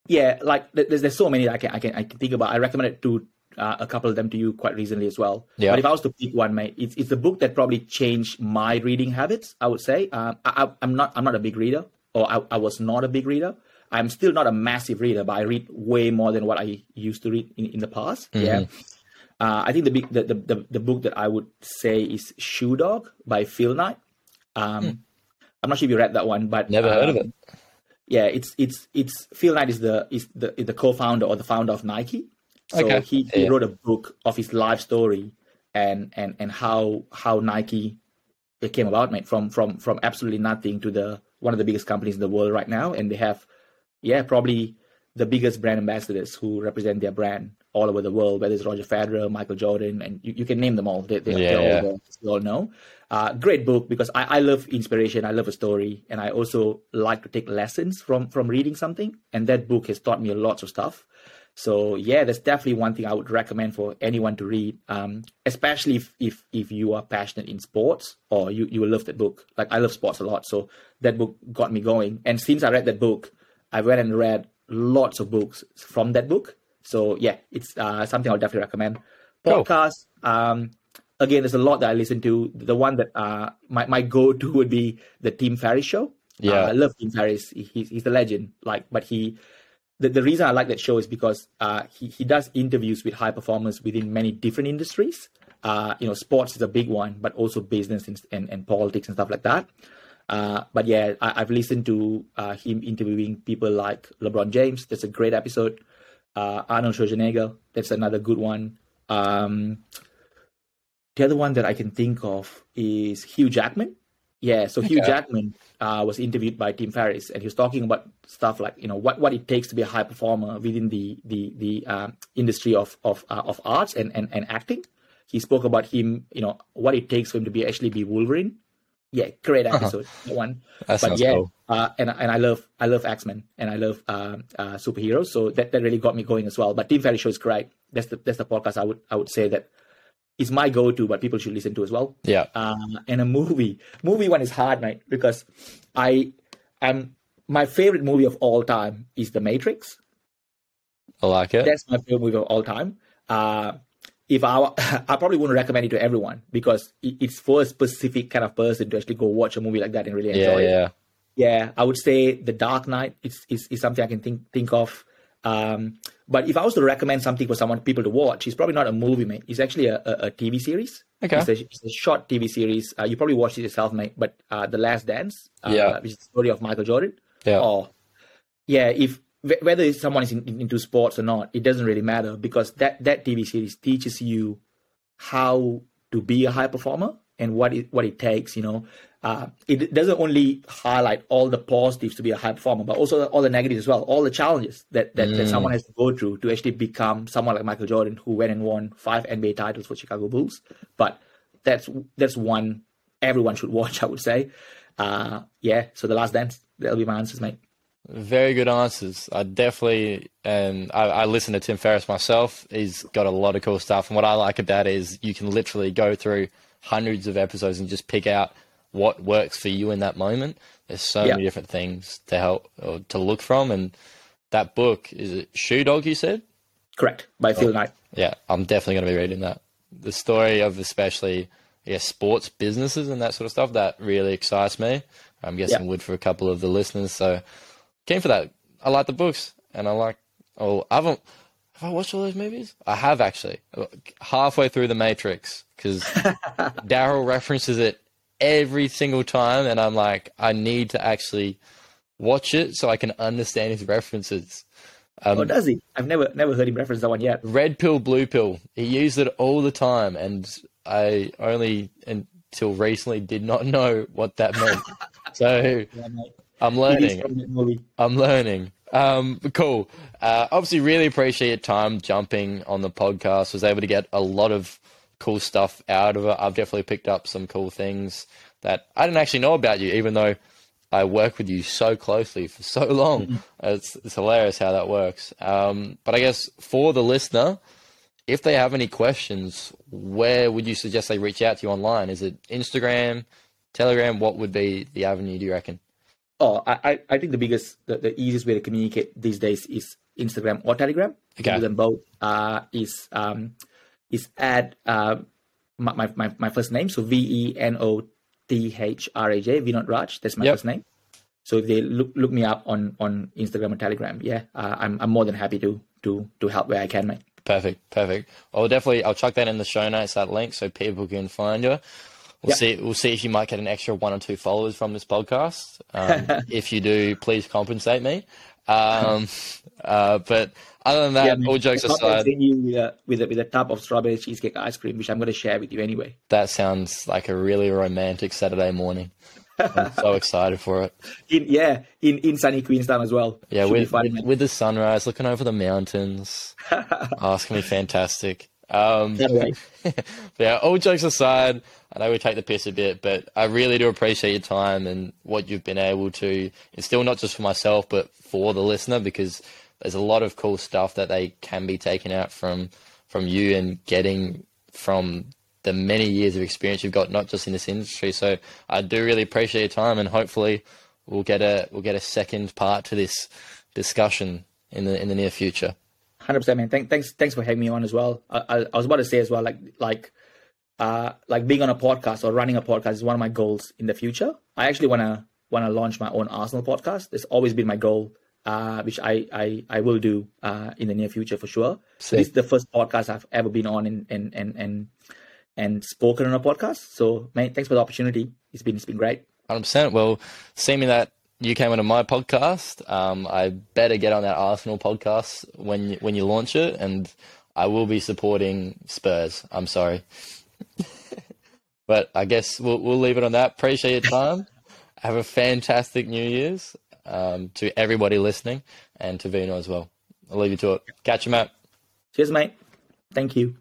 [SPEAKER 2] yeah, like there's there's so many that I can I can I can think about. I recommended to uh, a couple of them to you quite recently as well.
[SPEAKER 1] Yeah.
[SPEAKER 2] But if I was to pick one, mate, it's it's a book that probably changed my reading habits. I would say. Um, I, I'm not I'm not a big reader, or I, I was not a big reader. I'm still not a massive reader, but I read way more than what I used to read in, in the past. Yeah. Uh, I think the, big, the, the the the book that I would say is Shoe Dog by Phil Knight. Um, I'm not sure if you read that one, but
[SPEAKER 1] Never heard of
[SPEAKER 2] um,
[SPEAKER 1] it.
[SPEAKER 2] yeah, it's it's it's Phil Knight is the is the is the co-founder or the founder of Nike. So
[SPEAKER 1] Okay.
[SPEAKER 2] he, he
[SPEAKER 1] Yeah.
[SPEAKER 2] wrote a book of his life story and and and how how Nike it came about, mate, from from from absolutely nothing to the one of the biggest companies in the world right now, and they have yeah probably the biggest brand ambassadors who represent their brand all over the world, whether it's Roger Federer, Michael Jordan, and you, you can name them all. They, they,
[SPEAKER 1] Yeah,
[SPEAKER 2] they're all
[SPEAKER 1] yeah.
[SPEAKER 2] there, we all know. Uh, great book because I, I love inspiration. I love a story, and I also like to take lessons from from reading something. And that book has taught me a lot of stuff. So yeah, that's definitely one thing I would recommend for anyone to read, um, especially if, if if you are passionate in sports or you you will love that book. Like I love sports a lot, so that book got me going. And since I read that book, I went and read lots of books from that book. So yeah, it's uh, something I'll definitely recommend.
[SPEAKER 1] Cool.
[SPEAKER 2] Podcast. Um, again, there's a lot that I listen to. The one that uh, my my go to would be the Tim Ferriss show.
[SPEAKER 1] Yeah.
[SPEAKER 2] Uh, I love Tim Ferriss. He, he's he's the legend. Like, but he the, the reason I like that show is because uh, he, he does interviews with high performers within many different industries. Uh, you know, sports is a big one, but also business and, and, and politics and stuff like that. Uh, but yeah, I, I've listened to uh, him interviewing people like LeBron James. That's a great episode. Uh, Arnold Schwarzenegger. That's another good one. Um, the other one that I can think of is Hugh Jackman. Yeah, so Hugh Jackman uh, was interviewed by Tim Ferriss, and he was talking about stuff like you know what, what it takes to be a high performer within the the the um, industry of of uh, of arts and, and and acting. He spoke about him, you know, what it takes for him to be actually be Wolverine. Yeah, great episode. that one.
[SPEAKER 1] That
[SPEAKER 2] but yeah,
[SPEAKER 1] cool.
[SPEAKER 2] uh, and and I love I love X Men and I love um, uh, superheroes, so that, that really got me going as well. But Tim Ferriss show is great. That's the that's the podcast I would I would say that is my go to, but people should listen to as well.
[SPEAKER 1] Yeah.
[SPEAKER 2] Uh, and a movie movie one is hard, mate, because I am my favorite movie of all time is The Matrix.
[SPEAKER 1] I like it.
[SPEAKER 2] That's my favorite movie of all time. Uh, if I, I probably wouldn't recommend it to everyone because it's for a specific kind of person to actually go watch a movie like that and really
[SPEAKER 1] yeah,
[SPEAKER 2] enjoy it.
[SPEAKER 1] yeah.
[SPEAKER 2] Yeah, I would say The Dark Knight is, is, is something I can think think of. Um, but if I was to recommend something for someone people to watch, it's probably not a movie, mate. It's actually a, a, a TV series.
[SPEAKER 1] Okay.
[SPEAKER 2] It's a, it's a short TV series. Uh, you probably watched it yourself, mate. But uh, The Last Dance, uh,
[SPEAKER 1] Yeah.
[SPEAKER 2] which is the story of Michael Jordan.
[SPEAKER 1] Yeah.
[SPEAKER 2] Oh, yeah. If whether someone is in, in- into sports or not, it doesn't really matter because that that TV series teaches you how to be a high performer and what it what it takes. You know, uh, it doesn't only highlight all the positives to be a high performer, but also all the negatives as well, all the challenges that that, that someone has to go through to actually become someone like Michael Jordan, who went and won five NBA titles for Chicago Bulls. But that's that's one everyone should watch, I would say. Uh, yeah. So the Last Dance, that'll be my answers, mate.
[SPEAKER 1] Very good answers. I definitely, and I, I listen to Tim Ferriss myself. He's got a lot of cool stuff. And what I like about it is you can literally go through hundreds of episodes and just pick out what works for you in that moment. There's so many different things to help or to look from. And that book, is it Shoe Dog, you said?
[SPEAKER 2] Correct. By oh, Phil Knight.
[SPEAKER 1] Yeah, I'm definitely going to be reading that. The story of especially yeah, sports businesses and that sort of stuff that really excites me. I'm guessing
[SPEAKER 2] Yeah.
[SPEAKER 1] would for a couple of the listeners. So keen for that. I like the books and I like. Oh, I haven't. Have I watched all those movies? I have actually. Halfway through The Matrix because Daryl references it every single time, and I'm like, I need to actually watch it so I can understand his references. Um,
[SPEAKER 2] oh, does he? I've never never heard him reference that one yet.
[SPEAKER 1] red pill, blue pill. He used it all the time, and I only until recently did not know what that meant. so
[SPEAKER 2] Yeah.
[SPEAKER 1] I'm learning.
[SPEAKER 2] from that movie.
[SPEAKER 1] I'm learning. Um, cool. Uh, obviously, really appreciate your time jumping on the podcast. Was able to get a lot of cool stuff out of it. I've definitely picked up some cool things that I didn't actually know about you, even though I work with you so closely for so long. It's, it's hilarious how that works. Um, but I guess for the listener, if they have any questions, where would you suggest they reach out to you online? Is it Instagram, Telegram? What would be the avenue, do you reckon?
[SPEAKER 2] Oh, I, I- think the biggest, the, the easiest way to communicate these days is Instagram or Telegram.
[SPEAKER 1] Okay.
[SPEAKER 2] do them both. Uh, is um, is add uh, my, my, my my first name, so V E N O T H R A J, Vinod Raj. That's my
[SPEAKER 1] Yep.
[SPEAKER 2] first name. So if they look look me up on on Instagram or Telegram, yeah, uh, I'm I'm more than happy to to to help where I can, mate.
[SPEAKER 1] Perfect, perfect. I'll definitely I'll chuck that in the show notes that link so people can find you. We'll
[SPEAKER 2] Yep.
[SPEAKER 1] see. We'll see if you might get an extra one or two followers from this podcast. Um, if you do, please compensate me. Um, uh, but other than that,
[SPEAKER 2] man.
[SPEAKER 1] all jokes aside,
[SPEAKER 2] you with a, with a with a tub of strawberry cheesecake ice cream, which I'm going to share with you anyway.
[SPEAKER 1] that sounds like a really romantic Saturday morning. I'm so excited for it.
[SPEAKER 2] In yeah, in in sunny Queenstown as well.
[SPEAKER 1] Yeah, with, with, with the sunrise, looking over the mountains. oh, it's gonna be fantastic. Um, yeah, all jokes aside, I know we take the piss a bit, but I really do appreciate your time and what you've been able to instill, not just for myself, but for the listener, because there's a lot of cool stuff that they can be taken out from from you and getting from the many years of experience you've got, not just in this industry. So I do really appreciate your time, and hopefully we'll get a we'll get a second part to this discussion in the in the near future.
[SPEAKER 2] Hundred percent, man. Thank, thanks, thanks for having me on as well. I, I, I was about to say as well, like, like, uh, like being on a podcast or running a podcast is one of my goals in the future. I actually wanna wanna launch my own Arsenal podcast. It's always been my goal, uh, which I, I, I will do uh, in the near future for sure. So this is the first podcast I've ever been on and and and and, and spoken on a podcast. So, man, thanks for the opportunity. It's been it's been great.
[SPEAKER 1] Hundred percent. Well, seeming that you came onto my podcast, um, I better get on that Arsenal podcast when you, when you launch it, and I will be supporting Spurs. I'm sorry, but I guess we'll we'll leave it on that. Appreciate your time. Have a fantastic New Year's um, to everybody listening, and to Vino as well. I'll leave you to it. Catch you, Matt.
[SPEAKER 2] Cheers, mate. Thank you.